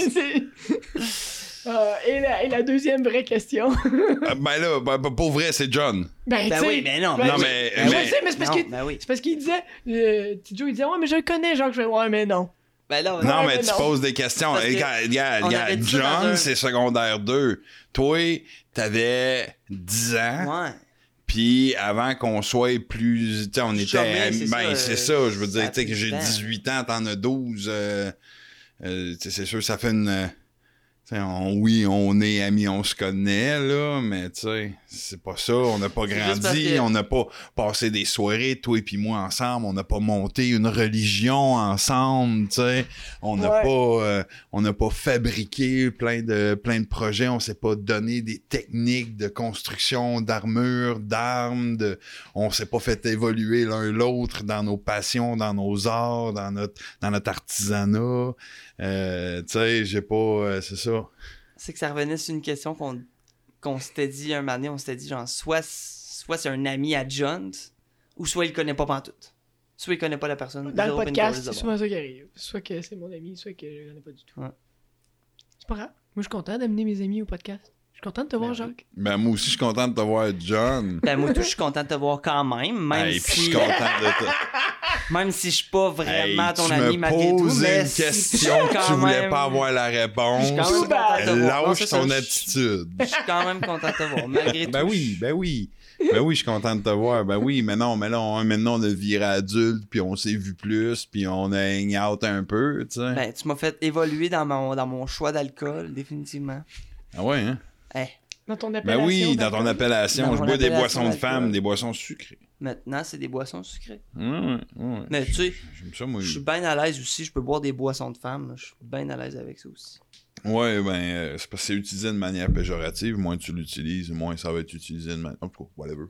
Euh, et, la, et la deuxième vraie question. Ah, ben là, ben, ben, pour vrai, c'est John. ben, Ben oui, mais non. ben, Non, mais- Ben, mais- Je sais, mais c'est parce ben oui. c'est parce qu'il disait, euh, Tidjo, il disait, ouais, mais je le connais, Jacques. Je fais, ouais, mais non. Ben là, Non, Ouais, mais mais tu non. poses des questions. Que Regarde, regarde, John, un- c'est secondaire 2. Toi, t'avais 10 ans. Ouais. Puis avant qu'on soit plus. Tu sais, on était. C'est ben, ça, c'est euh, ça. Je veux dire, tu sais, que j'ai 18 ans. 18 ans, t'en as 12. euh, euh, c'est sûr, ça fait une. On- oui, on est amis, on se connaît, là, mais tu sais, c'est pas ça. On n'a pas grandi, on n'a pas passé des soirées, toi et puis moi, ensemble. On n'a pas monté une religion ensemble, tu sais. On n'a Ouais. pas, euh, on n'a pas fabriqué plein de, plein de projets. On s'est pas donné des techniques de construction d'armure, d'armes. De, on s'est pas fait évoluer l'un l'autre dans nos passions, dans nos arts, dans notre, dans notre artisanat. Euh, tu sais, j'ai pas, euh, c'est ça. C'est que ça revenait sur une question qu'on qu'on s'était dit un moment donné, on s'était dit genre soit soit c'est un ami à John ou soit il connaît pas pantoute. Soit il connaît pas la personne. Dans le podcast, c'est souvent ça qui arrive. Soit que c'est mon ami, soit que je le connais pas du tout. Ouais. C'est pas grave. Moi, je suis content d'amener mes amis au podcast. Je suis content de te voir, Ben. Jacques. Ben, moi aussi, je suis content de te voir, John. Ben moi tout, je suis content de te voir quand même, même Hey, puis je si suis content de te. même si je suis pas vraiment Hey, ton tu ami me malgré tout, posais mais une si- question que tu voulais même- pas avoir la réponse. Je suis quand même content de te voir. Non, Lâche ton je- attitude. Je suis quand même content de te voir, malgré Ben tout. oui, ben oui. Ben oui, je suis content de te voir. Ben oui, mais non, mais là, on, maintenant, on a viré adulte, puis on s'est vu plus, puis on a hang out un peu, tu sais. Ben, tu m'as fait évoluer dans mon, dans mon choix d'alcool, définitivement. ah ouais, hein? Hey, Dans ton Ben appellation. oui, dans ton appellation, Dans je bois des boissons de femmes, des boissons sucrées. maintenant, c'est des boissons sucrées. Ouais, ouais, ouais. Mais tu sais, je suis bien à l'aise aussi. Je peux boire des boissons de femmes. Je suis bien à l'aise avec ça aussi. Ouais, ben, euh, c'est parce que c'est utilisé de manière péjorative. Moins tu l'utilises, moins ça va être utilisé de manière. En tout cas, whatever.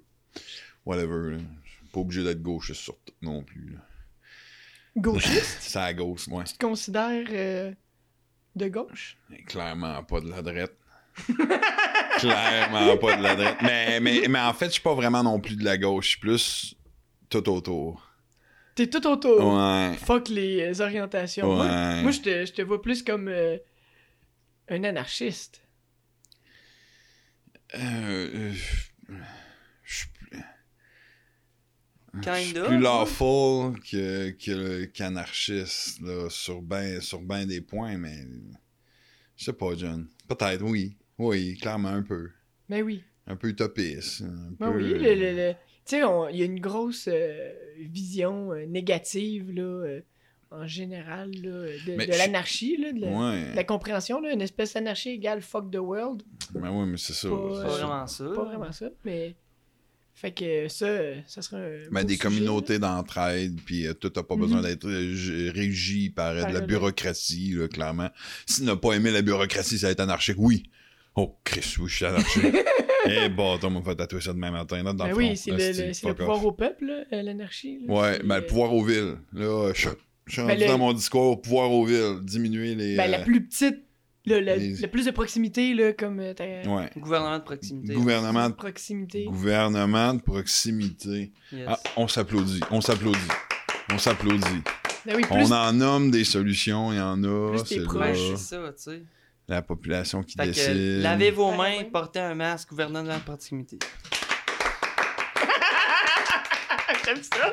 Whatever, là. Je suis pas obligé d'être gauchiste sur tout non plus, là. Gauchiste, C'est à gauche, moi. tu te considères euh, de gauche? Clairement pas de la drette. Clairement pas de la drette. Mais, mais, mais en fait, je suis pas vraiment non plus de la gauche. Je suis plus tout autour. T'es tout autour. Ouais. Fuck les orientations. Moi, Ouais. moi, je te, je te vois plus comme euh, un anarchiste. Euh, euh, je suis plus- je suis Kinda, plus ouais. lawful que, que, qu'anarchiste là, sur ben, sur ben des points, mais je sais pas, John. Peut-être, oui. Oui, clairement un peu. Mais oui. Un peu utopiste. Un Ben peu, oui, le, le- le- tu sais, on- il y a une grosse euh, vision euh, négative, là, euh, en général, là, de, Mais l'anarchie, là, de, la, Ouais. de la compréhension, là, une espèce d'anarchie égale fuck the world. Ben oui, mais c'est ça. Pas, c'est Pas ça. vraiment ça. Pas vraiment ça, mais... Fait que ça, ça serait un Ben, des sujet, communautés d'entraide, puis euh, tout n'a pas Mhm. besoin d'être euh, g- régi par, Par de la bureaucratie, là, clairement. Si n'a pas aimé la bureaucratie, ça va être anarchique, oui. Oh, Chris, oui, je suis. Eh, bon, on m'a fait tatouer ça demain matin, là, dans Ben le oui, front. c'est le, pouvoir off. au peuple, euh, l'anarchie. Ouais, c'est, ben, le euh, pouvoir aux villes. Là, je, je suis Ben, rendu le- dans mon discours, pouvoir aux villes, diminuer les... ben, la euh, plus petite, le, le- les- le plus de proximité, là, comme Ouais. Gouvernement de proximité. Gouvernement, de- proximité. gouvernement de proximité. Yes. Ah, on s'applaudit, on s'applaudit. On s'applaudit. Ben oui, plus, On en nomme des solutions, il y en a. Plus t'es c'est proche. C'est ça, tu sais. La population qui Fait décide. que lavez vos Ben, mains, portez un masque, gouvernement de proximité. J'aime ça.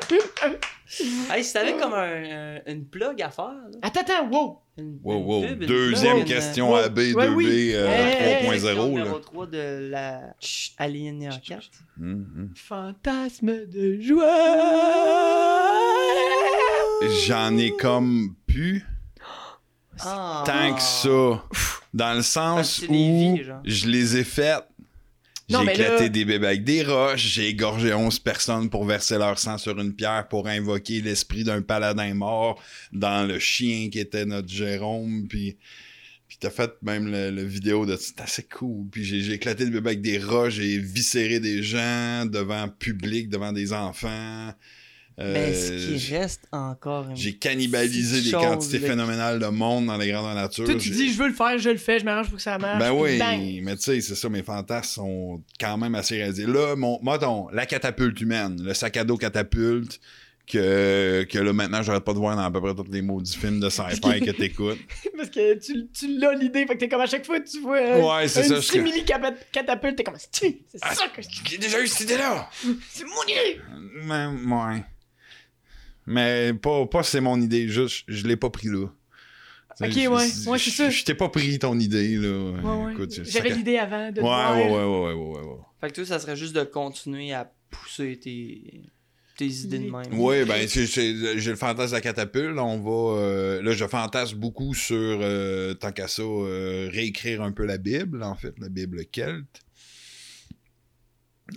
Hey, si t'avais comme un, un- une plug à faire, là. Attends, attends, wow. Une, Wow, une wow. pub, une Deuxième plug, question wow. AB, Ouais, 2B, oui. euh, Hey, hey, 3.0. numéro là. 3 de la Chut, Alinéa 4. Hum, hum. Fantasme de joie. J'en ai comme pu Ah. tant que ça. Dans le sens où je les ai faites. J'ai éclaté là- des bébés avec des roches, j'ai égorgé 11 personnes pour verser leur sang sur une pierre pour invoquer l'esprit d'un paladin mort dans le chien qui était notre Jérôme, puis puis t'as fait même le, le vidéo de c'est assez cool, puis j'ai j'ai éclaté des bébés avec des roches, j'ai viscéré des gens devant public, devant des enfants. Euh, Mais ce qui reste encore j'ai cannibalisé des quantités phénoménales de monde dans les grandes natures. Toi, tu dis, je veux le faire, je le fais, je m'arrange pour que ça marche. ben oui, mais tu sais, c'est ça, mes fantasmes sont quand même assez réalisés. Là, mon, mettons, la catapulte humaine, le sac à dos catapulte, que, que là, maintenant, j'arrête pas de voir dans à peu près tous les maudits films de sci-fi que t'écoutes. Parce que tu, tu l'as l'idée, fait que t'es comme à chaque fois que tu vois un, Ouais, c'est une ça, je- simili catapulte, t'es comme c'est Ah, ça que J'ai déjà eu cette idée-là! c'est mon idée. Mais, ouais. Mais pas, pas c'est mon idée, juste, je l'ai pas pris là. Ok, sais, ouais, je- ouais, c'est je- ça. Je t'ai pas pris ton idée, là. Ouais, ouais. J'avais l'idée avant de te Ouais, voir. ouais, ouais, ouais, ouais, ouais, ouais. Fait que toi, ça serait juste de continuer à pousser tes, tes idées de même. Oui, ben, c'est- c'est- j'ai le fantasme de la catapulte. On va. euh, là, je fantasme beaucoup sur, euh, tant qu'à ça, euh, réécrire un peu la Bible, en fait, la Bible celte.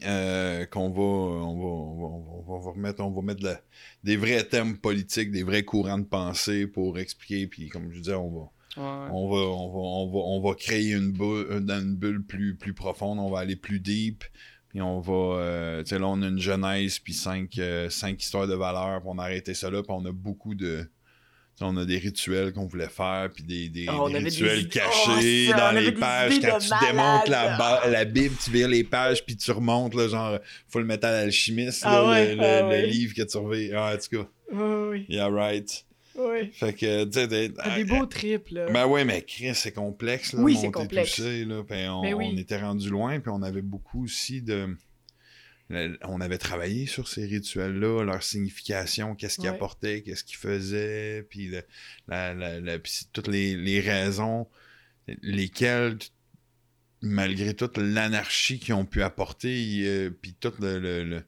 Euh, qu'on va on va, on va, on va, remettre on va mettre de la- des vrais thèmes politiques des vrais courants de pensée pour expliquer puis comme je disais on va Ouais. on va, on va, on va, on va créer une bulle, une, une bulle plus, plus profonde, on va aller plus deep, puis on va, euh, tu sais, là, on a une genèse, puis cinq, euh, cinq histoires de valeur, puis on a arrêté ça là, puis on a beaucoup de, on a des rituels qu'on voulait faire, puis des, des, Oh, des des rituels cachés Oh, ça, dans les des pages, quand tu malade. démontes la, la Bible, tu vires les pages, puis tu remontes, là, genre, Full Metal Alchimiste, Ah là, ouais, le, ah le- le ouais. livre que tu reviens, ah, en tout cas, ouais, yeah, right. ouais. Fait que, tu sais, t'es- T'as des beaux trips, là. ben ouais, mais Chris, c'est complexe, là. Oui, c'est complexe. Tout ça, là, puis on, oui. on était rendu loin, puis on avait beaucoup aussi de... On avait travaillé sur ces rituels-là, leur signification, qu'est-ce qu'ils Ouais. apportaient, qu'est-ce qu'ils faisaient, puis le- la, la, la- puis c'est toutes les, les raisons lesquelles, malgré toute l'anarchie qu'ils ont pu apporter, euh, puis tout le,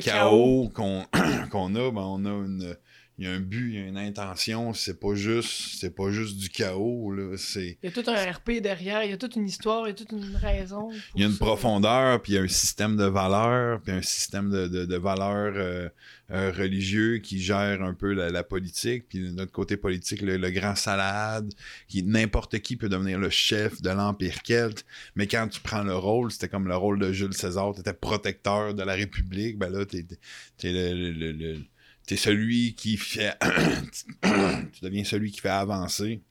chaos qu'on qu'on a, ben on a une il y a un but, il y a une intention, c'est pas juste c'est pas juste du chaos là, c'est Il y a tout un RP derrière, il y a toute une histoire, il y a toute une raison. il y a une ça. profondeur, puis il y a un système de valeurs, puis un système de, de, de valeurs euh, euh, religieux qui gère un peu la, la politique, puis de notre côté politique, le, le grand salade, qui n'importe qui peut devenir le chef de l'Empire celte, mais quand tu prends le rôle, c'était comme le rôle de Jules César, tu étais protecteur de la République, ben là, le, le- le- t'es celui qui fait... tu deviens celui qui fait avancer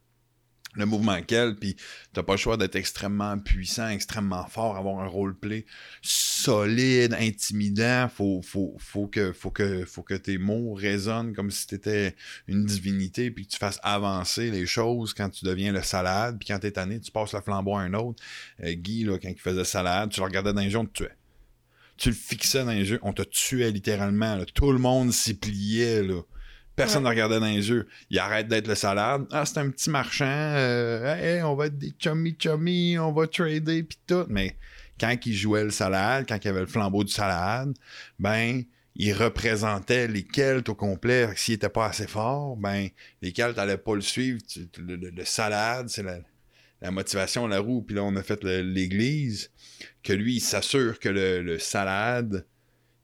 le mouvement quel, puis t'as pas le choix d'être extrêmement puissant, extrêmement fort, avoir un roleplay solide, intimidant. Faut, faut, faut que, faut que, faut que tes mots résonnent comme si t'étais une divinité, puis que tu fasses avancer les choses quand tu deviens le salade, puis quand t'es tanné, tu passes le flambeau à un autre. Euh, Guy, là, quand il faisait salade, tu le regardais dans les on te tuait. Tu le fixais dans les yeux, on te tuait littéralement. là. Tout le monde s'y pliait, là. Personne ne regardait dans les yeux. Il arrête d'être le salade. Ah, c'est un petit marchand. euh, hey, on va être des chummy chummy, on va trader pis tout. Mais quand il jouait le salade, quand il y avait le flambeau du salade, ben, il représentait les Celtes au complet. S'il était pas assez fort, ben, les Celtes n'allaient pas le suivre. Le- le salade, c'est la, la motivation, la roue. Puis là, on a fait l'église. Que lui, il s'assure que le, le salade,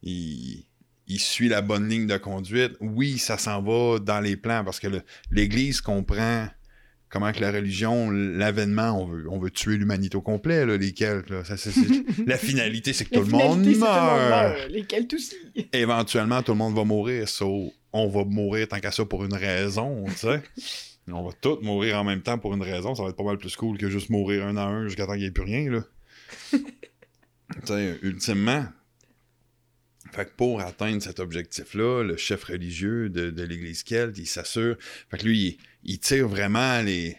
il, il suit la bonne ligne de conduite. Oui, ça s'en va dans les plans parce que l'Église comprend comment que la religion, l'avènement, on veut, on veut tuer l'humanité au complet, là, les Celtes. là. Ça, la finalité, c'est que La tout le monde finalité, c'est que tout le monde meurt. Les Celtes aussi. Éventuellement, tout le monde va mourir. so, on va mourir tant qu'à ça pour une raison, tu sais. On va tous mourir en même temps pour une raison. Ça va être pas mal plus cool que juste mourir un à un jusqu'à temps qu'il n'y ait plus rien, là. ultimement, fait que pour atteindre cet objectif-là, le chef religieux de, de l'Église celte, il s'assure. Fait que lui, il, il tire vraiment les,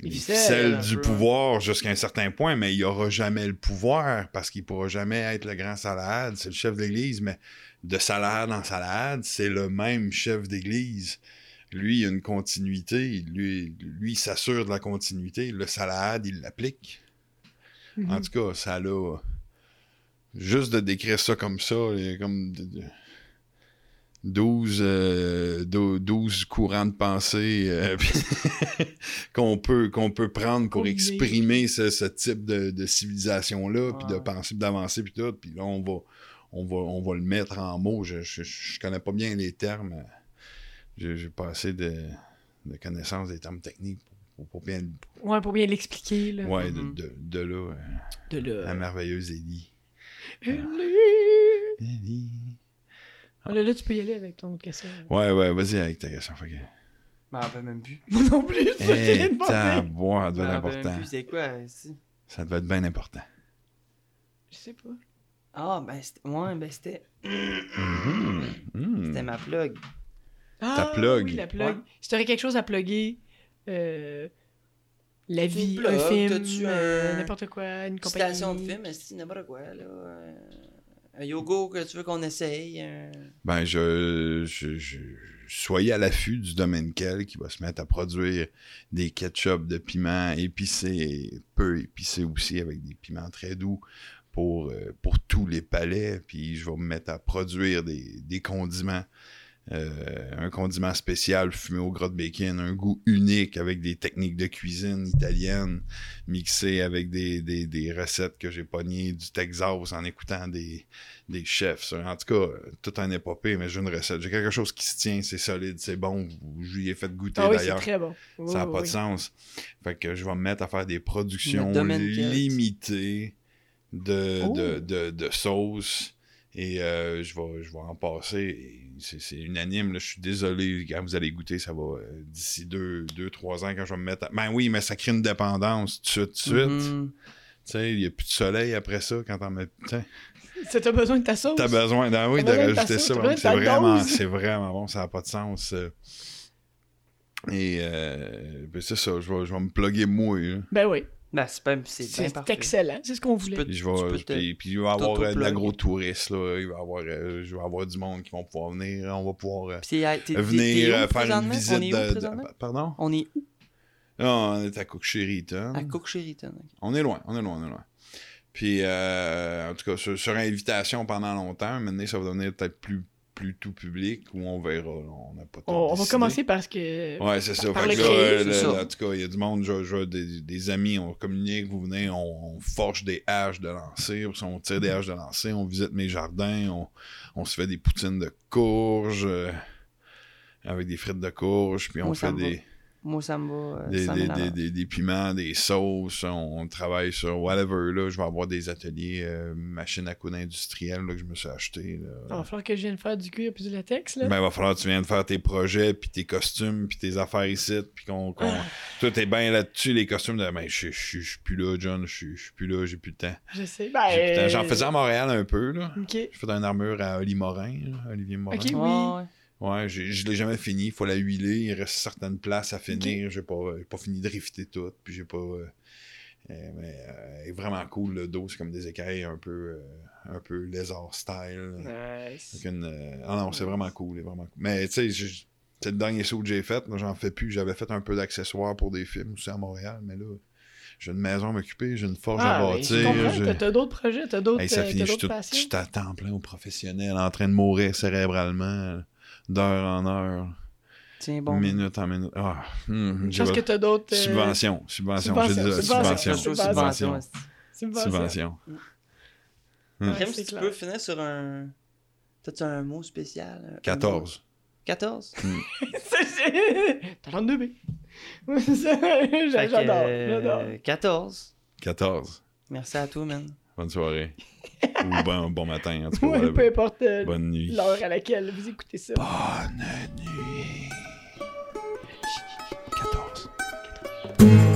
Les les ficelles, du peu, pouvoir jusqu'à un certain point, mais il aura jamais le pouvoir parce qu'il pourra jamais être le grand salade. C'est le chef d'Église, mais de salade en salade, c'est le même chef d'Église. Lui, il a une continuité. Lui, lui il s'assure de la continuité. Le salade, il l'applique. En tout cas, ça l'a. Juste de décrire ça comme ça, il y a comme de- de- 12, euh, dou- 12 courants de pensée euh, qu'on peut, qu'on peut prendre pour Combiner. exprimer ce, ce type de, de civilisation-là, puis de puis d'avancer, puis tout. Puis là, on va, on, va, on va le mettre en mots. Je, je, je connais pas bien les termes. J'ai pas assez de, de connaissances des termes techniques pour, pour bien. Ouais, pour bien l'expliquer. Là. Ouais, de, Mhm. de, de là, euh, De la là. merveilleuse Ellie. Ellie. Ellie. Ah, là, là, tu peux y aller avec ton question. Ouais, ouais, vas-y avec ta question. Fait que... M'en rappelle même plus. Moi non plus, c'est Hey, Je devait m'en être important. plus. C'est quoi, ici? Ça devait être bien important. Je sais pas. Ah, ben, c'était... Ouais, ben, c'était... Mhm. Mhm. C'était ma plug. Ah, plug. Oui, la plug. Ouais. Si t'aurais quelque chose à plugger, euh, la vie, plug, un film, euh, un- n'importe quoi, une compagnie. Citation de film, n'importe quoi, là. euh, Un yoga que tu veux qu'on essaye. un- Ben, je, je, je- soyez à l'affût du domaine quel qui va se mettre à produire des ketchup de piment épicés, peu épicés aussi, avec des piments très doux pour, pour tous les palais. Puis je vais me mettre à produire des, des condiments. Euh, un condiment spécial fumé au gras de bacon, un goût unique avec des techniques de cuisine italienne mixées avec des, des, des recettes que j'ai pognées du Texas en écoutant des, des chefs. En tout cas, tout un épopée, mais j'ai une recette. J'ai quelque chose qui se tient, c'est solide, c'est bon. Je lui ai fait goûter Ah oui, c'est d'ailleurs. très bon. Ça n'a pas oui, de sens. Fait que je vais me mettre à faire des productions limitées de, Oh. de, de, de sauces. Et euh, je, vais, je vais en passer. Et C'est c'est unanime. là. Je suis désolé. Quand vous allez goûter, ça va euh, d'ici deux, deux, trois ans quand je vais me mettre à... Ben oui, mais ça crée une dépendance tout de suite. tout de suite. Mhm. Tu sais, il n'y a plus de soleil après ça quand t'en mets... Ça, T'as besoin de ta sauce? T'as besoin, d'en- oui, de rajouter ça. C'est vraiment, vraiment bon, ça n'a pas de sens. Et euh, ben, c'est ça, je vais, je vais me plugger moi. là. Ben oui. Ben, c'est pas... C'est bien C'est parfait. excellent. C'est ce qu'on voulait. peux- Puis, je Tu vais, peux te- puis, puis il va y avoir euh, de là. Il va y avoir, euh, je vais avoir du monde qui vont pouvoir venir. On va pouvoir euh, Puis c'est- t'es- t'es- venir t'es où euh, faire une visite On est où de? Pardon? On est où? Là, on est à Cook-Sheridan. À. On est loin, on est loin, on est loin. Puis, euh, en tout cas, sur, sur invitation pendant longtemps, maintenant, ça va devenir peut-être plus, plus tout public ou on verra. là. On n'a pas On, on va commencer parce que. Ouais, c'est ça. Par Fait que là, euh, là, ça. en tout cas, il y a du monde, je, je- des, des amis, on communique, vous venez, on, on forge des haches de lancer, on tire des haches de lancer, on visite mes jardins, on, on se fait des poutines de courges euh, avec des frites de courges, puis on fait des. Va. Euh, des, ça des, des, des- des piments, des sauces. On, on travaille sur whatever. Là, je vais avoir des ateliers euh, machines à coudre industrielles là, que je me suis acheté. là. Il va falloir que je vienne faire du cuir puis du latex, là. Ben, il va falloir que tu viennes faire tes projets, puis tes costumes, puis tes affaires ici, puis qu'on... qu'on... Ah. Toi, t'es bien là-dessus, les costumes. De... Ben, je je- je suis plus là, John. Je suis- je suis plus là, j'ai plus le temps. Je sais. J'ai Ben, plus le temps. J'en faisais à Montréal un peu, là. J'ai fait une armure à Morin, là, Olivier Morin. Ouais, oui. ouais. Ouais, je l'ai jamais fini. Il faut la huiler. Il reste certaines places à finir. J'ai pas, j'ai pas fini de rifter tout. Puis j'ai pas. euh, euh, mais euh, est vraiment cool le dos. C'est comme des écailles un peu, euh, un peu lézard style. Nice. Une, Ah non, c'est vraiment cool. c'est vraiment cool. Mais tu sais, je- c'est le dernier saut que j'ai fait. J'en fais plus. J'avais fait un peu d'accessoires pour des films aussi à Montréal. Mais là, j'ai une maison à m'occuper. J'ai une forge Ah, à je bâtir. j'ai- T'as- d'autres projets, t'as d'autres Hey, ça finit, t'as je suis d'autres tout- passions. je suis à temps plein au professionnel, en train de mourir cérébralement, d'heure en heure, Tiens, bon. minute en minute. Ah, pense que t'as d'autres. euh, subvention, subvention, subvention, dit subvention, subvention, subvention. subvention. Ouais, Crème, si tu peux finir sur un. T'as-tu un mot spécial? un- un mot? 14. 14? C'est- Talent de bébé. Ouais, c'est ça. Fait que, J'adore. euh, J'adore. 14. 14. Merci à toi, man. Bonne soirée. Ou bon, bon matin, en tout cas. Ouais, peu importe euh, l'heure à laquelle vous écoutez ça. Bonne nuit. 14. 14.